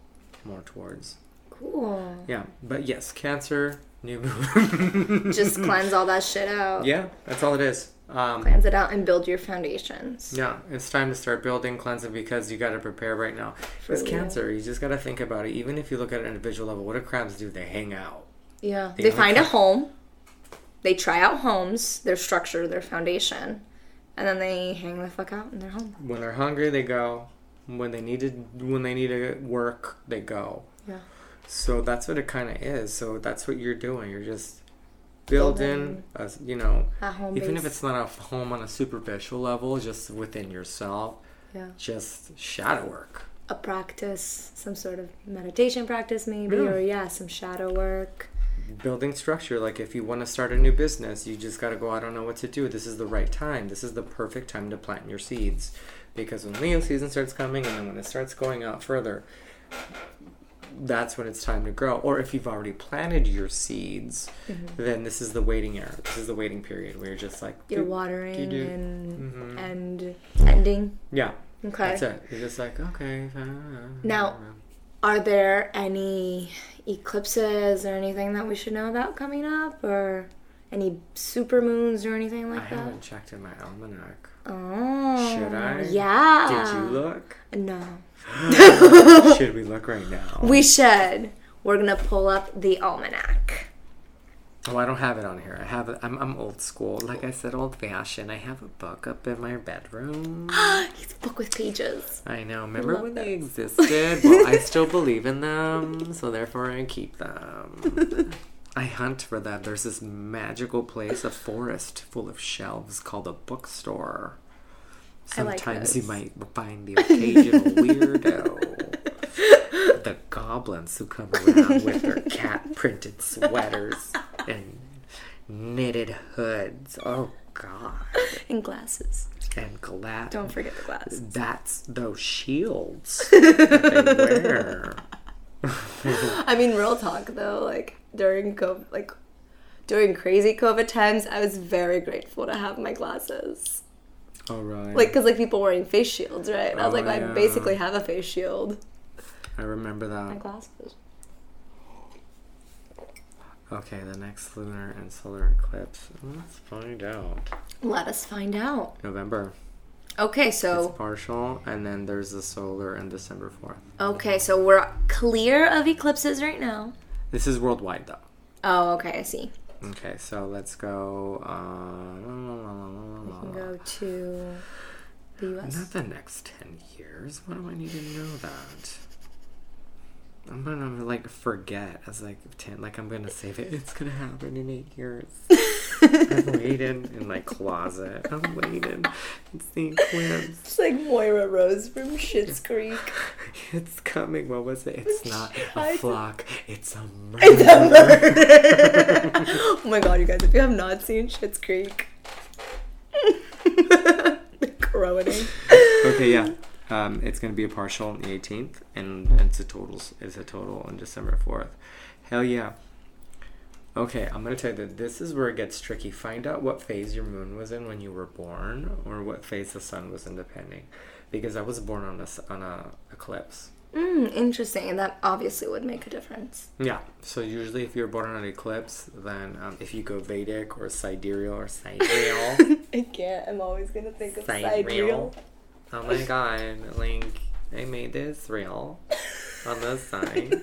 more towards. Cool. Yeah, but yes, Cancer, new moon. Just cleanse all that shit out. yeah, that's all it is. Um, Cleanse it out and build your foundations. yeah, it's time to start building, cleansing because you got to prepare right now. It's real. Cancer. You just got to think about it. Even if you look at an individual level, what do crabs do? They hang out. Yeah. They They, find a home. They try out homes, their structure, their foundation, and then they hang the fuck out in their home. When they're hungry, they go. When they need to, when they need to work, they go. Yeah. So that's what it kind of is. So that's what you're doing. You're just building, a, you know, even base. if it's not a home on a superficial level, just within yourself, yeah. just shadow work. a practice, some sort of meditation practice, maybe, Yeah. or yeah, some shadow work. Building structure. Like if you want to start a new business, you just got to go, I don't know what to do. This is the right time. This is the perfect time to plant your seeds. Because when Leo season starts coming and then when it starts going out further, that's when it's time to grow. Or if you've already planted your seeds, then this is the waiting era. This is the waiting period where you're just like, You're watering do-do." and Mhm. and ending. yeah, Okay. that's it. You're just like, okay. Now- Are there any eclipses or anything that we should know about coming up, or Any super moons or anything I like that? I haven't checked in my almanac. Oh. Should I? Yeah. Did you look? No. Should we look right now? We should. We're gonna pull up the almanac. Oh, I don't have it on here. I have it. I'm, I'm old school. Like I said, old fashioned. I have a book up in my bedroom. It's a book with pages. I know. Remember when they existed? Well, I still believe in them, so therefore I keep them. I hunt for them. There's this magical place, a forest full of shelves called a bookstore. I like Sometimes you might find the occasional weirdo. The goblins who come around with their cat printed sweaters and knitted hoods. Oh, God. And glasses. And glass. Don't forget the glasses. That's those shields that they wear. I mean, real talk though, like during COVID, like during crazy COVID times, I was very grateful to have my glasses. All right. Like, cause like people wearing face shields, right? And I was Oh, like, I yeah. basically have a face shield. I remember that. My that. glasses. Okay, the next lunar and solar eclipse. Let's find out. Let us find out. November. Okay, so It's so partial, and then there's the solar and December 4th. okay, so we're clear of eclipses right now. This is worldwide, though. Oh, okay, I see. Okay, so let's go. Uh, We can go to the U.S. Not the next 10 years. Why do I need to know that? I'm gonna like forget as like 10, like I'm gonna save it. It's gonna happen in eight years. I'm waiting in my closet. I'm waiting. It's the eclipse. It's like Moira Rose from Schitt's Creek. It's coming. What was it? It's not a flock. It's a murder. oh my god, you guys, if you have not seen Schitt's Creek, groaning. okay, yeah. Um, it's gonna be a partial on the 18th, and it's a total. It's a total on December 4th. Hell yeah. Okay, I'm gonna tell you that this is where it gets tricky. Find out what phase your moon was in when you were born, or what phase the sun was in, depending. Because I was born on a on a eclipse. Mm, interesting, and that obviously would make a difference. Yeah. So usually, if you're born on an eclipse, then um, if you go Vedic or sidereal or sidereal, I can't. I'm always gonna think of sidereal. Oh my god! Like I made this real on the side.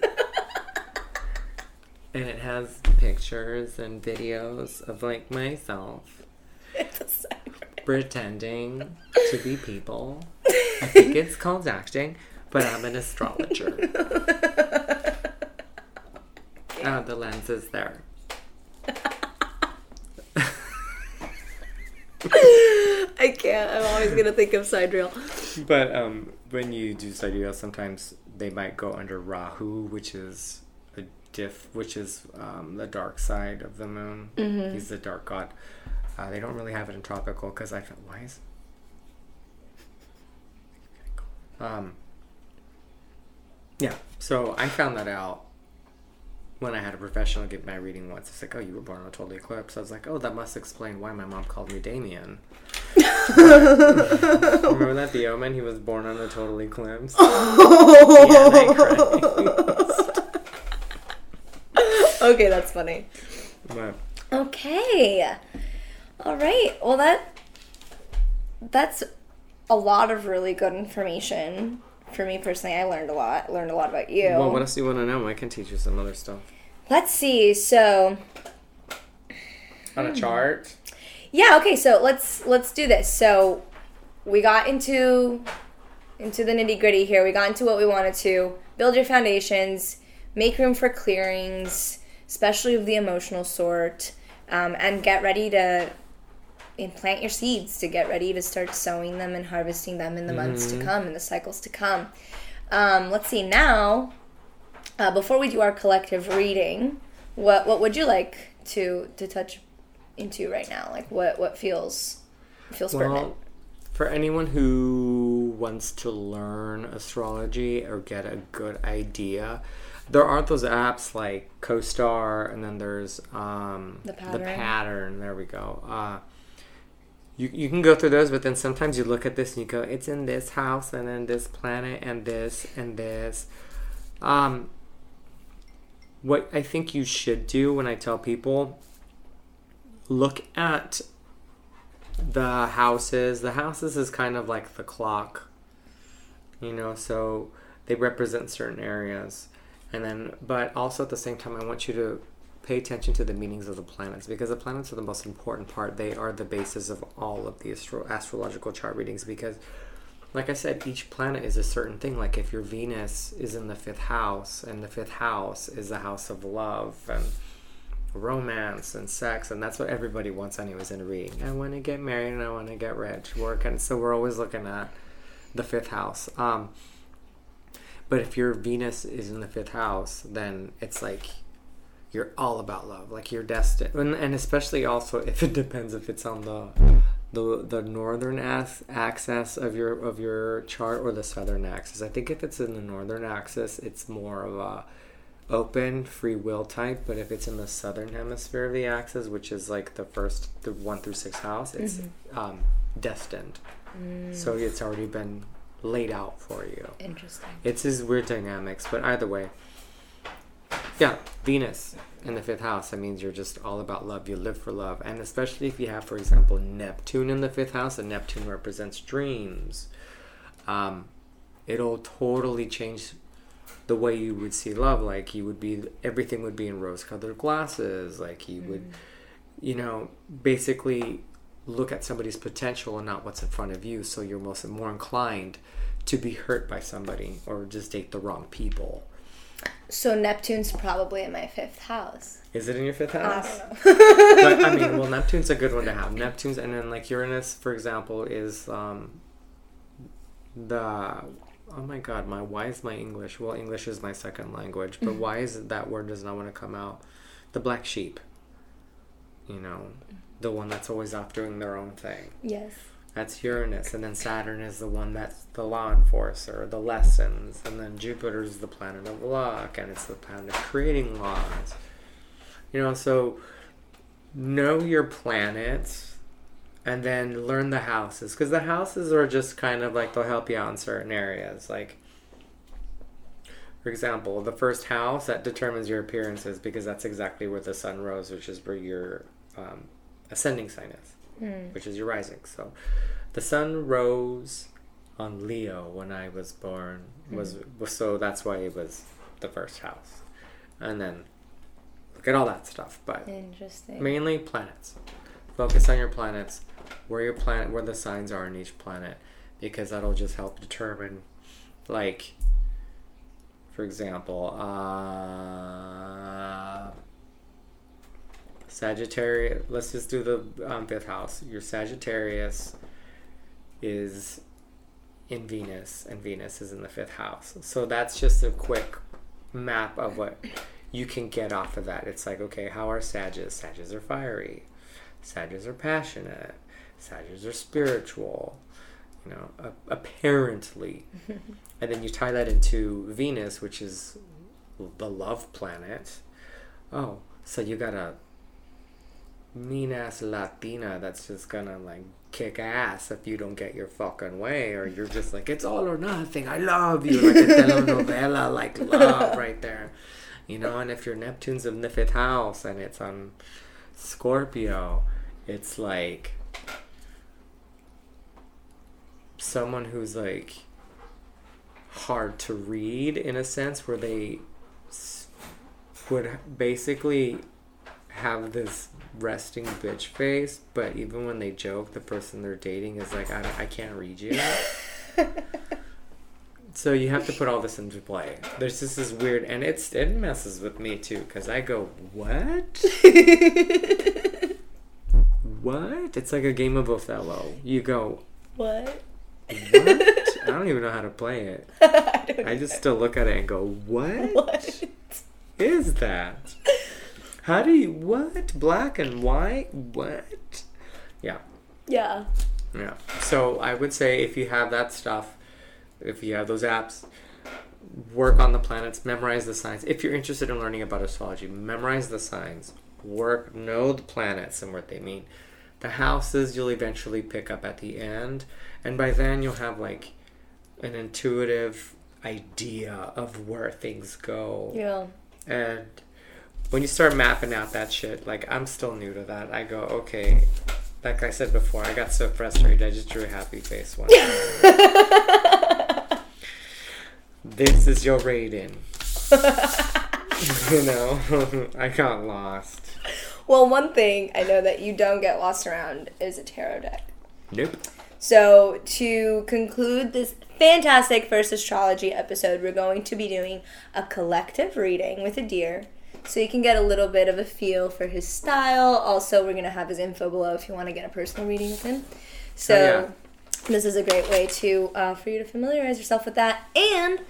and it has pictures and videos of like myself It's a side pretending to be people. I think it's called acting, but I'm an astrologer. Oh, the lens is there. I can't. I'm always gonna think of sidereal. But um, when you do sidereal, sometimes they might go under Rahu, which is a diff, which is um, the dark side of the moon. He's the dark god. Uh, they don't really have it in tropical because I felt why is. Um. Yeah, so I found that out when I had a professional give my reading once. It's like, oh, you were born on a total eclipse. I was like, oh, that must explain why my mom called me Damien. Remember that the omen? He was born on a total eclipse. Antichrist. Okay, that's funny. Okay. All right. Well, that that's a lot of really good information for me personally. I learned a lot. Learned a lot about you. well, what else do you want to know? I can teach you some other stuff. Let's see. So, On a chart. yeah, okay. So, let's let's do this. So, we got into into the nitty-gritty here. We got into what we wanted to. Build your foundations, make room for clearings, especially of the emotional sort, um, and get ready to implant your seeds to get ready to start sowing them and harvesting them in the months to come, in the cycles to come. Um, let's see now. Uh, before we do our collective reading, what what would you like to to touch into right now? Like what what feels feels pertinent? For anyone who wants to learn astrology or get a good idea, there are those apps like CoStar, and then there's um, The Pattern. Pattern. There we go. Uh, you, you can go through those, but then sometimes you look at this and you go, it's in this house, and then this planet, and this, and this. Um, what I think you should do when I tell people look at the houses. The houses is kind of like the clock, you know, so they represent certain areas. And then, but also at the same time, I want you to pay attention to the meanings of the planets because the planets are the most important part. They are the basis of all of the astro- astrological chart readings because, like I said, each planet is a certain thing. Like if your Venus is in the fifth house, and the fifth house is the house of love and romance and sex, and that's what everybody wants, anyways, in a reading. I want to get married and I want to get rich, work, and so we're always looking at the fifth house. Um, but if your Venus is in the fifth house, then it's like you're all about love. Like you're destined, and, and especially also if it depends if it's on the the the northern as- axis of your of your chart or the southern axis. I think if it's in the northern axis, it's more of a open free will type but if it's in the southern hemisphere of the axis which is like the first the one through six house it's um, destined so it's already been laid out for you Interesting. it's his weird dynamics, but either way, yeah, Venus in the fifth house. That means you're just all about love. You live for love, and especially if you have, for example, Neptune in the fifth house, and Neptune represents dreams. Um, it'll totally change the way you would see love. Like you would be, everything would be in rose-colored glasses. Like you would, you know, basically look at somebody's potential and not what's in front of you. So you're most more inclined to be hurt by somebody or just date the wrong people. So Neptune's probably in my fifth house. Is it in your fifth I house? don't know. but I mean, well, Neptune's a good one to have. Neptune's, and then like Uranus, for example, is um, the oh my god, my why is my English? Well, English is my second language, but why is it that word does not want to come out? The black sheep. You know, the one that's always off doing their own thing. yes. That's Uranus, and then Saturn is the one that's the law enforcer, the lessons, and then Jupiter is the planet of luck, and it's the planet of creating laws. You know, so know your planets, and then learn the houses, because the houses are just kind of like they'll help you out in certain areas. Like, for example, the first house that determines your appearances, because that's exactly where the sun rose, which is where your um, ascending sign is which is your rising. So the sun rose on Leo when I was born was, was so that's why it was the first house. And then look at all that stuff, but Interesting. mainly planets. Focus on your planets, where your planet where the signs are in each planet because that'll just help determine like for example, uh Sagittarius. Let's just do the um, fifth house. Your Sagittarius is in Venus, and Venus is in the fifth house. So that's just a quick map of what you can get off of that. It's like, okay, how are Sages? Sages are fiery. Sages are passionate. Sages are spiritual. You know, apparently. and then you tie that into Venus, which is the love planet. Oh, so you got a mean ass Latina that's just gonna like kick ass if you don't get your fucking way, or you're just like it's all or nothing. I love you, like a telenovela, like love right there, you know. And if your Neptune's in the fifth house and it's on Scorpio, it's like someone who's like hard to read in a sense, where they would basically have this resting bitch face, but even when they joke, the person they're dating is like, I, I can't read you. so you have to put all this into play. There's just this weird, and it's it messes with me too, because I go, what? what? It's like a game of Othello. You go, what? what? I don't even know how to play it. I just still look at it and go, what? What? is that? How do you what? Black and white? What? Yeah. Yeah. Yeah. So I would say if you have that stuff, if you have those apps, work on the planets, memorize the signs. If you're interested in learning about astrology, memorize the signs. Work, know the planets and what they mean. The houses you'll eventually pick up at the end, and by then you'll have like an intuitive idea of where things go Yeah. and when you start mapping out that shit, like I'm still new to that. I go, okay. Like I said before, I got so frustrated. I just drew a happy face one. this is your rating. you know, I got lost. Well, one thing I know that you don't get lost around is a tarot deck. Nope. So, to conclude this fantastic first astrology episode, we're going to be doing a collective reading with Adir. So, you can get a little bit of a feel for his style. Also, we're going to have his info below if you want to get a personal reading with him. So, Oh, yeah. this is a great way to uh, for you to familiarize yourself with that. And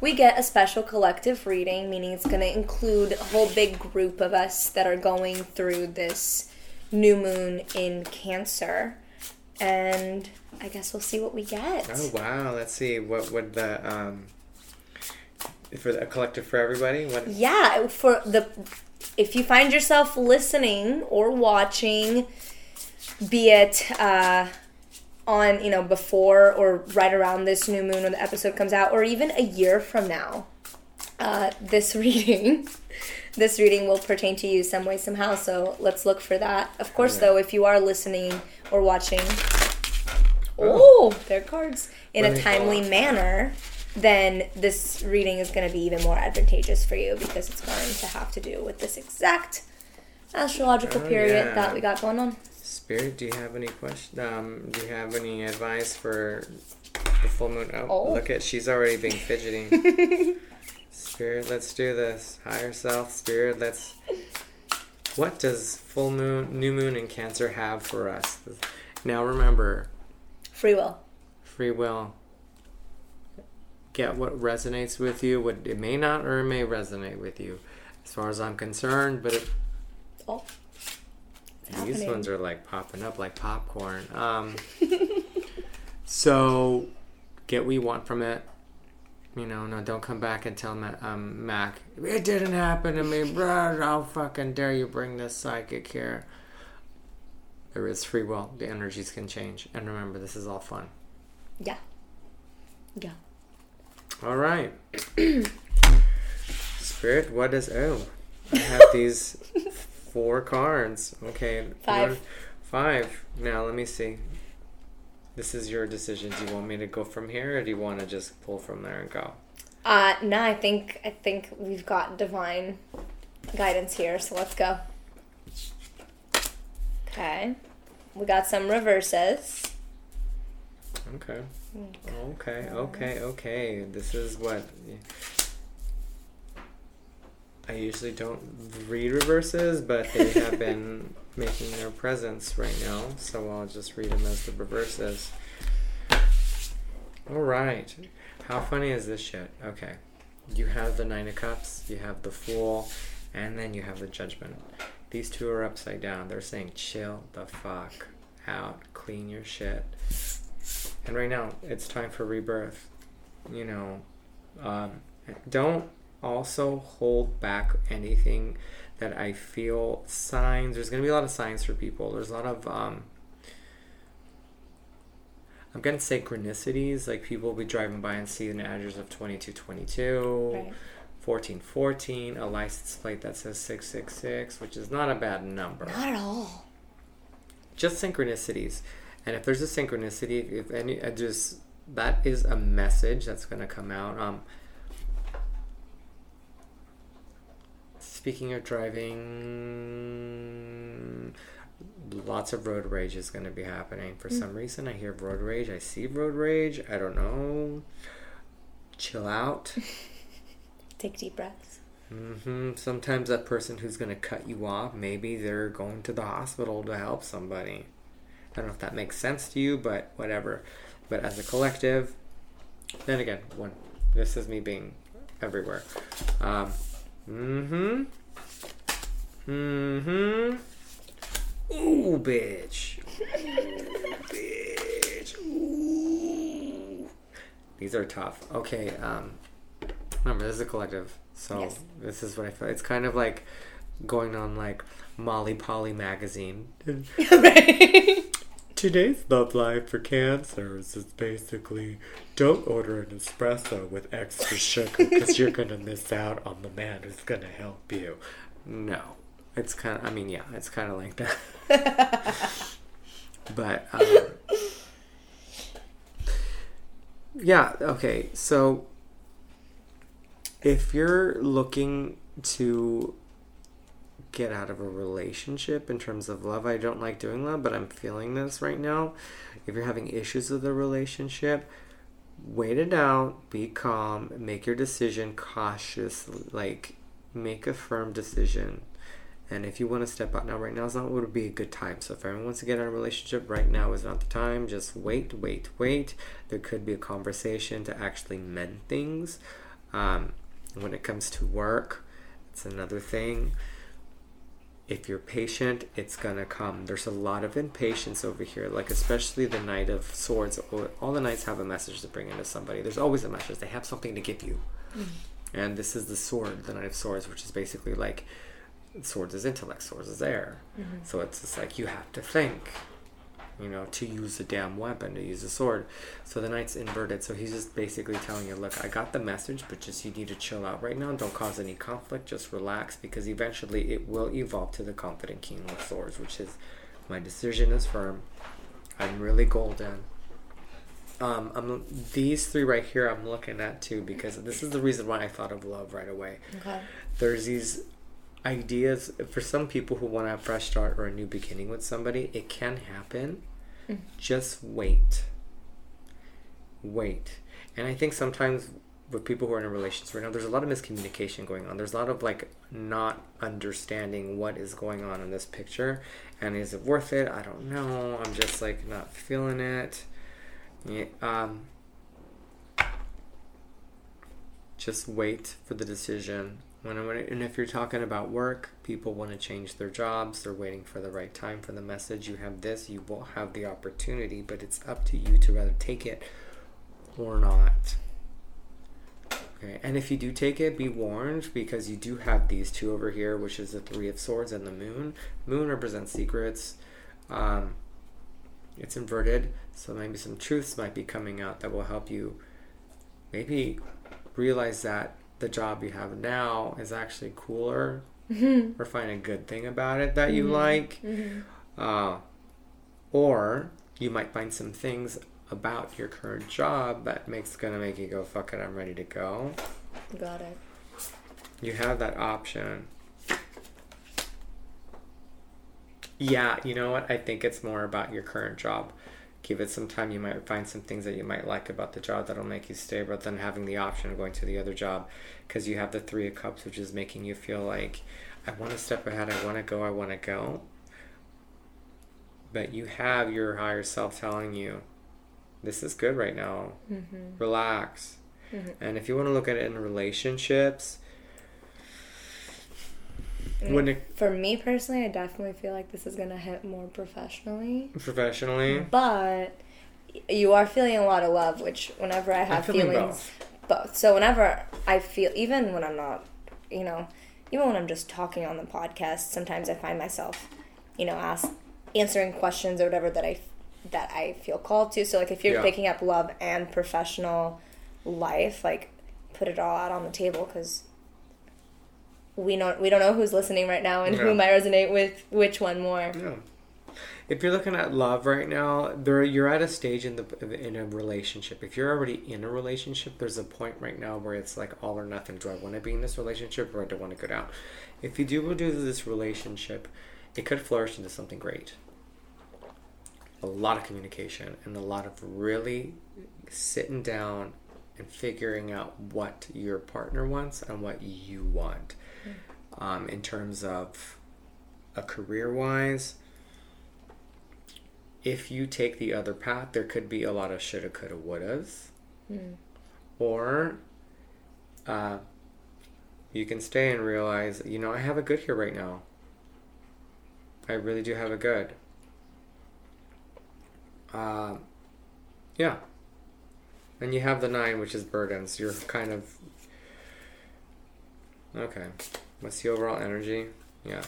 we get a special collective reading, meaning it's going to include a whole big group of us that are going through this new moon in Cancer. And I guess we'll see what we get. Oh wow. Let's see what would the um for a collective for everybody. What? Yeah, for the if you find yourself listening or watching, be it uh, on you know before or right around this new moon when the episode comes out, or even a year from now, uh, this reading. This reading will pertain to you some way, somehow, so let's look for that. Of course, Yeah. though, if you are listening or watching, oh, they're cards, in Let a timely manner, then this reading is going to be even more advantageous for you because it's going to have to do with this exact astrological Oh, period yeah. that we got going on. Spirit, do you have any questions? Um, do you have any advice for the full moon? Oh, Oh. look at she's already being fidgety. Spirit, let's do this. Higher self, spirit, let's. What does full moon, new moon, and Cancer have for us? Now remember, Free will. free will. Get what resonates with you. What it may not or it may resonate with you, as far as I'm concerned. But it, Oh, These happening. ones are like popping up like popcorn. Um, so get what you want from it. You know, no, don't come back and tell Ma- um, Mac it didn't happen to me. Bruh, how fucking dare you bring this psychic here? There is free will. The energies can change, and remember, this is all fun. Yeah. Yeah. All right, Spirit. What is? Oh, I have these four cards. Okay, Five. one- Five. Now let me see. This is your decision. Do you want me to go from here, or do you want to just pull from there and go? Uh, no, I think I think we've got divine guidance here, so let's go. Okay. We got some reverses. Okay. Okay. Okay. Okay. This is what. I usually don't read reverses, but they have been making their presence right now, so I'll just read them as the reverses. All right. How funny is this shit? Okay. You have the Nine of Cups, you have the Fool, and then you have the Judgment. These two are upside down. They're saying, chill the fuck out, clean your shit. And right now, it's time for rebirth. You know, um, don't also hold back anything that I feel signs. There's going to be a lot of signs for people. There's a lot of, um, I'm going to say synchronicities. Like people will be driving by and see an address of 2222. Right. 1414, a license plate that says 666, which is not a bad number Not at all. just synchronicities and if there's a synchronicity if any uh, just that is a message that's going to come out um speaking of driving lots of road rage is going to be happening. For some reason i hear road rage. I see road rage. I don't know. Chill out. Take deep breaths. hmm Sometimes that person who's going to cut you off, maybe they're going to the hospital to help somebody. I don't know if that makes sense to you, but whatever. But as a collective, then again, one, this is me being everywhere. Um, mm-hmm. Mm-hmm. Ooh, bitch. Ooh, bitch. Ooh. These are tough. Okay, um, remember, this is a collective. So Yes. this is what I feel. It's kind of like going on like Molly Polly magazine. right. Today's love life for cancers is basically don't order an espresso with extra sugar because you're going to miss out on the man who's going to help you. No. It's kind of, I mean, yeah, it's kind of like that. but, um, yeah, okay. So, if you're looking to get out of a relationship in terms of love, I don't like doing love, but I'm feeling this right now. If you're having issues with the relationship, wait it out, be calm, make your decision cautious, like make a firm decision. And if you want to step out now, right now is not what would be a good time. So if everyone wants to get in a relationship, right now is not the time. Just wait, wait, wait. There could be a conversation to actually mend things. Um, when it comes to work, it's another thing. If you're patient, it's gonna come. There's a lot of impatience over here, like especially the Knight of Swords. All the knights have a message to bring into somebody. There's always a message. They have something to give you. Mm-hmm. And this is the sword, the Knight of Swords, which is basically like swords is intellect, swords is air. Mm-hmm. So it's just like you have to think, you know, to use a damn weapon, to use a sword. So the knight's inverted. So he's just basically telling you, look, I got the message, but just you need to chill out right now. Don't cause any conflict. Just relax because eventually it will evolve to the confident king of swords, which is my decision is firm. I'm really golden. Um, I'm these three right here. I'm looking at too because this is the reason why I thought of love right away. Okay. There's these ideas for some people who want to have fresh start or a new beginning with somebody it can happen. Mm. just wait. Wait. And i think sometimes with people who are in a relationship right now there's a lot of miscommunication going on. There's a lot of like not understanding what is going on in this picture. And is it worth it? I don't know. I'm just like not feeling it. Yeah, um just wait for the decision when, and if you're talking about work, people want to change their jobs. They're waiting for the right time for the message. You have this, you will have the opportunity, but it's up to you to rather take it or not. Okay, and if you do take it, be warned because you do have these two over here, which is the Three of Swords and the Moon. Moon represents secrets. Um, it's inverted, so maybe some truths might be coming out that will help you maybe realize that the job you have now is actually cooler mm-hmm. or find a good thing about it that you mm-hmm. like mm-hmm. Uh, or you might find some things about your current job that makes gonna make you go fuck it i'm ready to go got it you have that option yeah you know what i think it's more about your current job give it some time. You might find some things that you might like about the job that'll make you stay, rather than having the option of going to the other job, because you have the Three of Cups, which is making you feel like I want to step ahead. I want to go. I want to go. But you have your higher self telling you, this is good right now. Mm-hmm. Relax. Mm-hmm. And if you want to look at it in relationships, when it, for me personally, I definitely feel like this is gonna hit more professionally. Professionally, but you are feeling a lot of love, which whenever I have feeling feelings, both. both. So whenever I feel, even when I'm not, you know, even when I'm just talking on the podcast, sometimes I find myself, you know, ask answering questions or whatever that I that I feel called to. So like if you're yeah. picking up love and professional life, like put it all out on the table because we don't we don't know who's listening right now and yeah. who might resonate with which one more. Yeah. If you're looking at love right now, there you're at a stage in the in a relationship. If you're already in a relationship, there's a point right now where it's like all or nothing. Do I want to be in this relationship or do I want to go down? If you do do this relationship, it could flourish into something great. A lot of communication and a lot of really sitting down and figuring out what your partner wants and what you want um, in terms of a career wise. If you take the other path, there could be a lot of shoulda, coulda, wouldas. Mm. Or uh, you can stay and realize, you know, I have a good here right now. I really do have a good. Uh, yeah. And you have the nine, which is burdens. You're kind of. Okay. What's the overall energy? Yeah.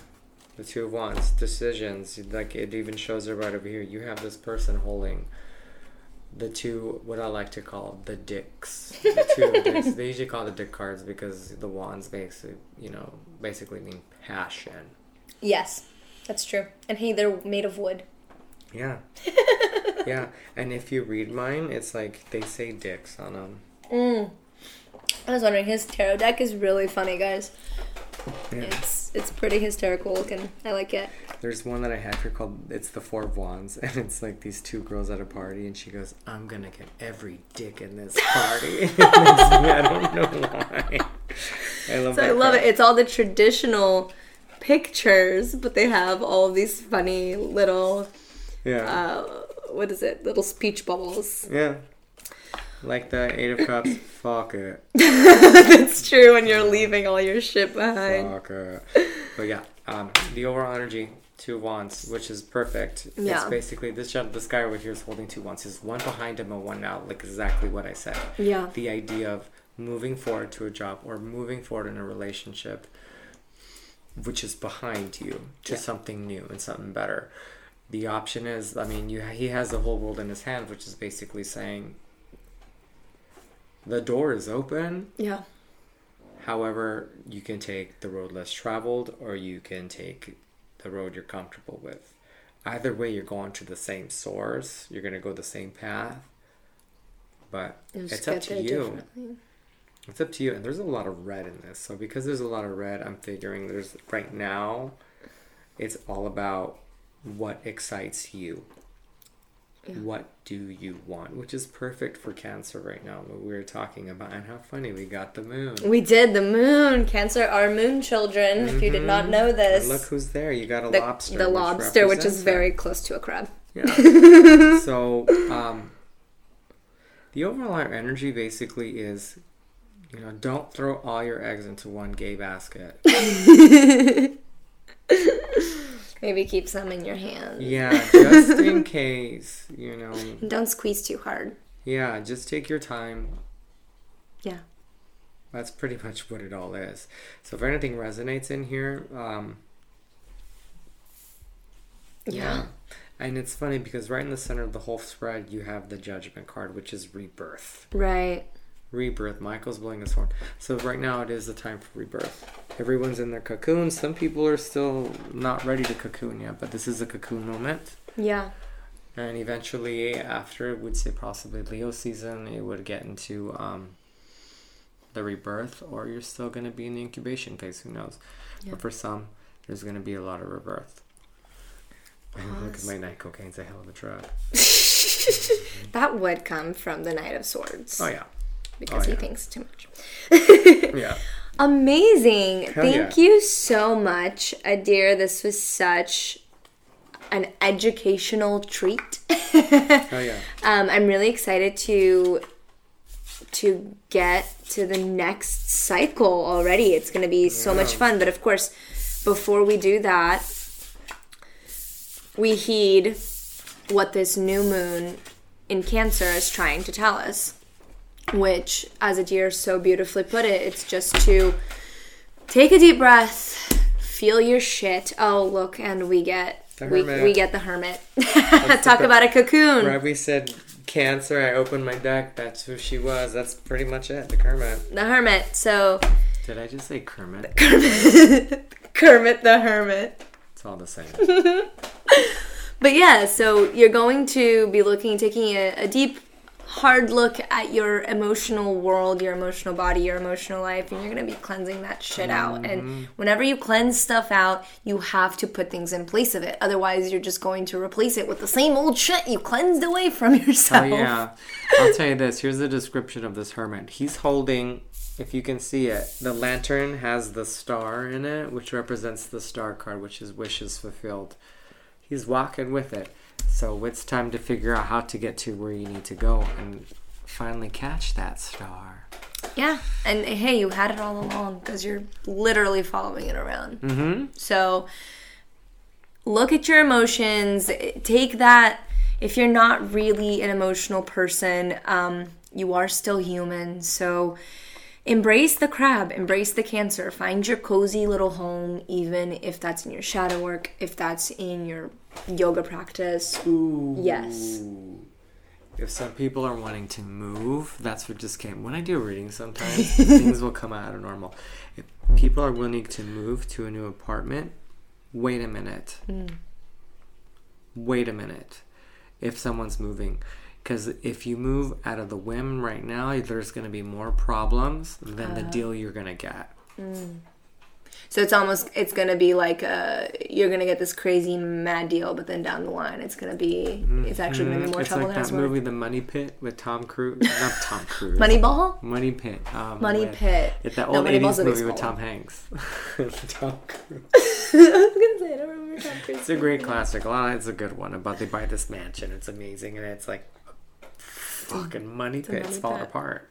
The Two of Wands. Decisions. Like it even shows it right over here. You have this person holding the two what I like to call the dicks. The two dicks. They usually call the dick cards because the wands basically you know basically mean passion. Yes, that's true. And hey, they're made of wood. Yeah. yeah, and if you read mine, it's like they say dicks on them. Mm. I was wondering, his tarot deck is really funny, guys. Yeah. It's it's pretty hysterical looking. I like it. There's one that I have here called it's the Four of Wands, and it's like these two girls at a party, and she goes, "I'm gonna get every dick in this party." I don't know why. I love. So I love card. it. It's all the traditional pictures, but they have all these funny little Yeah. uh, what is it? Little speech bubbles. yeah. Like the Eight of Cups. Fuck it. That's true when you're leaving all your shit behind. Fuck it. But yeah, um, the overall energy. Two of wands, which is perfect. Yeah. It's basically this this guy over here is holding two wands. There's one behind him and one now, like exactly what I said. Yeah. the idea of moving forward to a job or moving forward in a relationship which is behind you to Yeah. something new and something better the option is i mean you he has the whole world in his hand which is basically saying the door is open Yeah. however you can take the road less traveled or you can take the road you're comfortable with either way you're going to the same source you're going to go the same path but it's up to you it's up to you. And there's a lot of red in this. So because there's a lot of red, I'm figuring there's right now it's all about what excites you. Yeah. What do you want? Which is perfect for cancer right now, what we were talking about. And how funny we got the moon. We did the moon. Cancer are moon children. If you did not know this. And look who's there. You got a the, lobster. the which lobster, which is very close to a crab. Yeah. so, um, the overall energy basically is, you know, don't throw all your eggs into one gay basket. Maybe keep some in your hand. Yeah, just in case, you know. And Don't squeeze too hard. Yeah, just take your time. Yeah. That's pretty much what it all is. So if anything resonates in here, um, Yeah. And it's funny because right in the center of the whole spread, you have the Judgment card, which is rebirth. Right. Rebirth. Michael's blowing his horn. So right now it is the time for rebirth. Everyone's in their cocoon. Some people are still not ready to cocoon yet, but this is a cocoon moment. Yeah. And eventually, after, would say possibly Leo season, it would get into um, the rebirth, or you're still going to be in the incubation phase. Who knows? Yeah. But for some, there's going to be a lot of rebirth. Oh, look at my night cocaine's a hell of a drug. That would come from the Knight of Swords. Oh yeah, Because Oh, he thinks too much. yeah. Amazing. Hell Thank yeah. you so much, Adir. This was such an educational treat. Oh yeah. um, I'm really excited to to get to the next cycle already. It's going to be so much fun. But of course, before we do that, we heed what this new moon in Cancer is trying to tell us. Which, as a Adir so beautifully put it, it's just to take a deep breath, feel your shit. Oh, look, and we get we, we get the hermit. Talk the- about a cocoon. Right, we said Cancer. I opened my deck. That's who she was. That's pretty much it. The hermit. The hermit. So Did I just say Kermit? Kermit the hermit. It's all the same. But yeah, so you're going to be looking, taking a, a deep, hard look at your emotional world, your emotional body, your emotional life, and you're going to be cleansing that shit out. And mm-hmm. whenever you cleanse stuff out, you have to put things in place of it. Otherwise, you're just going to replace it with the same old shit you cleansed away from yourself. Oh yeah. I'll tell you this. Here's the description of this hermit. He's holding, if you can see it, the lantern has the star in it, which represents the star card, which is wishes fulfilled. He's walking with it. So it's time to figure out how to get to where you need to go and finally catch that star. Yeah, and hey, you had it all along because you're literally following it around. Mm-hmm. So look at your emotions. Take that. If you're not really an emotional person, um, you are still human. So embrace the crab, embrace the cancer. Find your cozy little home, even if that's in your shadow work, if that's in your yoga practice. Yes. if some people are wanting to move, that's what just came. When I do reading, sometimes things will come out of normal. If people are willing to move to a new apartment, wait a minute. Mm. Wait a minute. If someone's moving, because if you move out of the whim right now, there's going to be more problems than the uh-huh. deal you're going to get. Mm. So it's almost it's gonna be like uh you're gonna get this crazy mad deal, but then down the line it's gonna be it's actually gonna be more It's trouble like than it's that worth. movie, The Money Pit, with Tom Cruise. Not Tom Cruise. Moneyball. Money Pit. Um, Money with- Pit. It's that old Moneyball's 80s movie with Tom Hanks. Tom Cruise. I was gonna say I don't remember Tom Cruise. It's a great classic. It's a good one about they buy this mansion. It's amazing, and it's like fucking money pits money falling apart.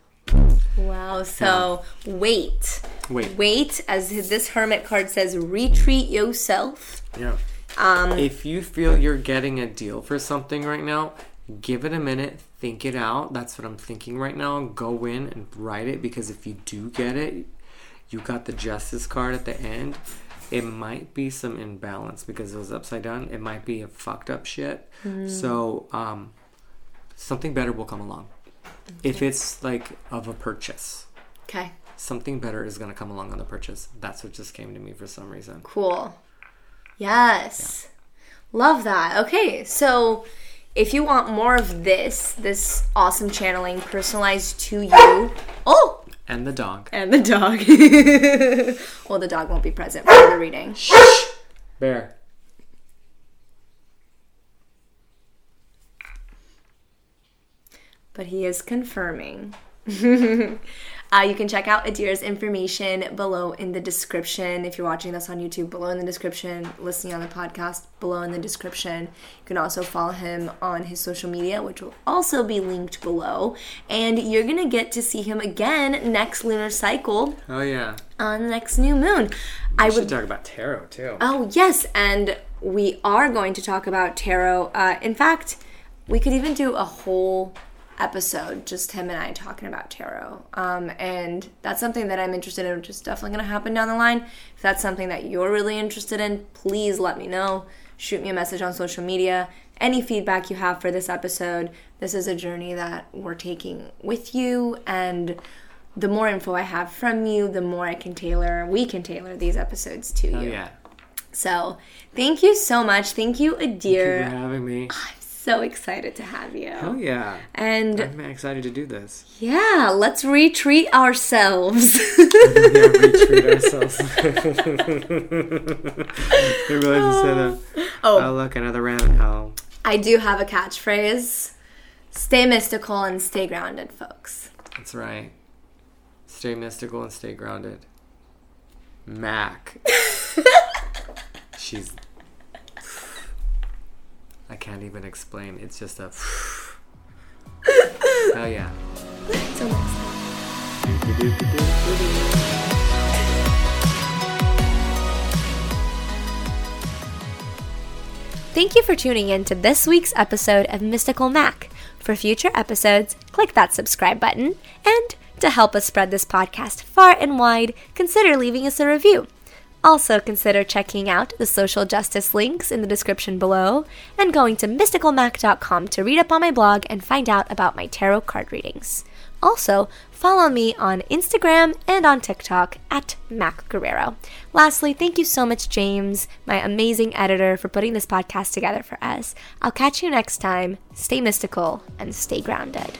Wow. So wait, Wait. wait. As this hermit card says, retreat yourself. Yeah. Um, If you feel you're getting a deal for something right now, give it a minute, think it out. That's what I'm thinking right now. Go in and write it because if you do get it, you got the justice card at the end. It might be some imbalance because it was upside down. It might be a fucked up shit. So, um, something better will come along. If it's like of a purchase, Okay. something better is going to come along on the purchase. That's what just came to me for some reason. Cool. Yes. Love that. Okay, so if you want more of this, this awesome channeling personalized to you. Oh, And the dog. and the dog. well, the dog won't be present for the reading. Shh! Bear. But he is confirming. uh, you can check out Adir's information below in the description. If you're watching this on YouTube, below in the description. Listening on the podcast, below in the description. You can also follow him on his social media, which will also be linked below. And you're going to get to see him again next lunar cycle Oh, yeah. on the next new moon. I We would should talk about tarot too. Oh, yes, and we are going to talk about tarot. Uh, in fact, we could even do a whole episode, just him and I talking about tarot. Um, and that's something that I'm interested in, which is definitely going to happen down the line. If that's something that you're really interested in, please let me know. Shoot me a message on social media. Any feedback you have for this episode, this is a journey that we're taking with you, and the more info I have from you, the more I can tailor, we can tailor these episodes to Oh, you. yeah. So, thank you so much. Thank you, Thank you for having me. So excited to have you. Oh, yeah. And I'm excited to do this. yeah, let's retreat ourselves. Yeah, retreat ourselves. really just said that. Oh. Oh, look, another rabbit hole. I do have a catchphrase stay mystical and stay grounded, folks. That's right. Stay mystical and stay grounded. Mac. She's. I can't even explain. It's just a. Hell oh, yeah. Till next time. Thank you for tuning in to this week's episode of Mystical Mac. For future episodes, click that subscribe button. And to help us spread this podcast far and wide, consider leaving us a review. Also, consider checking out the social justice links in the description below and going to mysticalmac.com to read up on my blog and find out about my tarot card readings. Also, follow me on Instagram and on TikTok at Mac Guerrero. Lastly, thank you so much, James, my amazing editor, for putting this podcast together for us. I'll catch you next time. Stay mystical and stay grounded.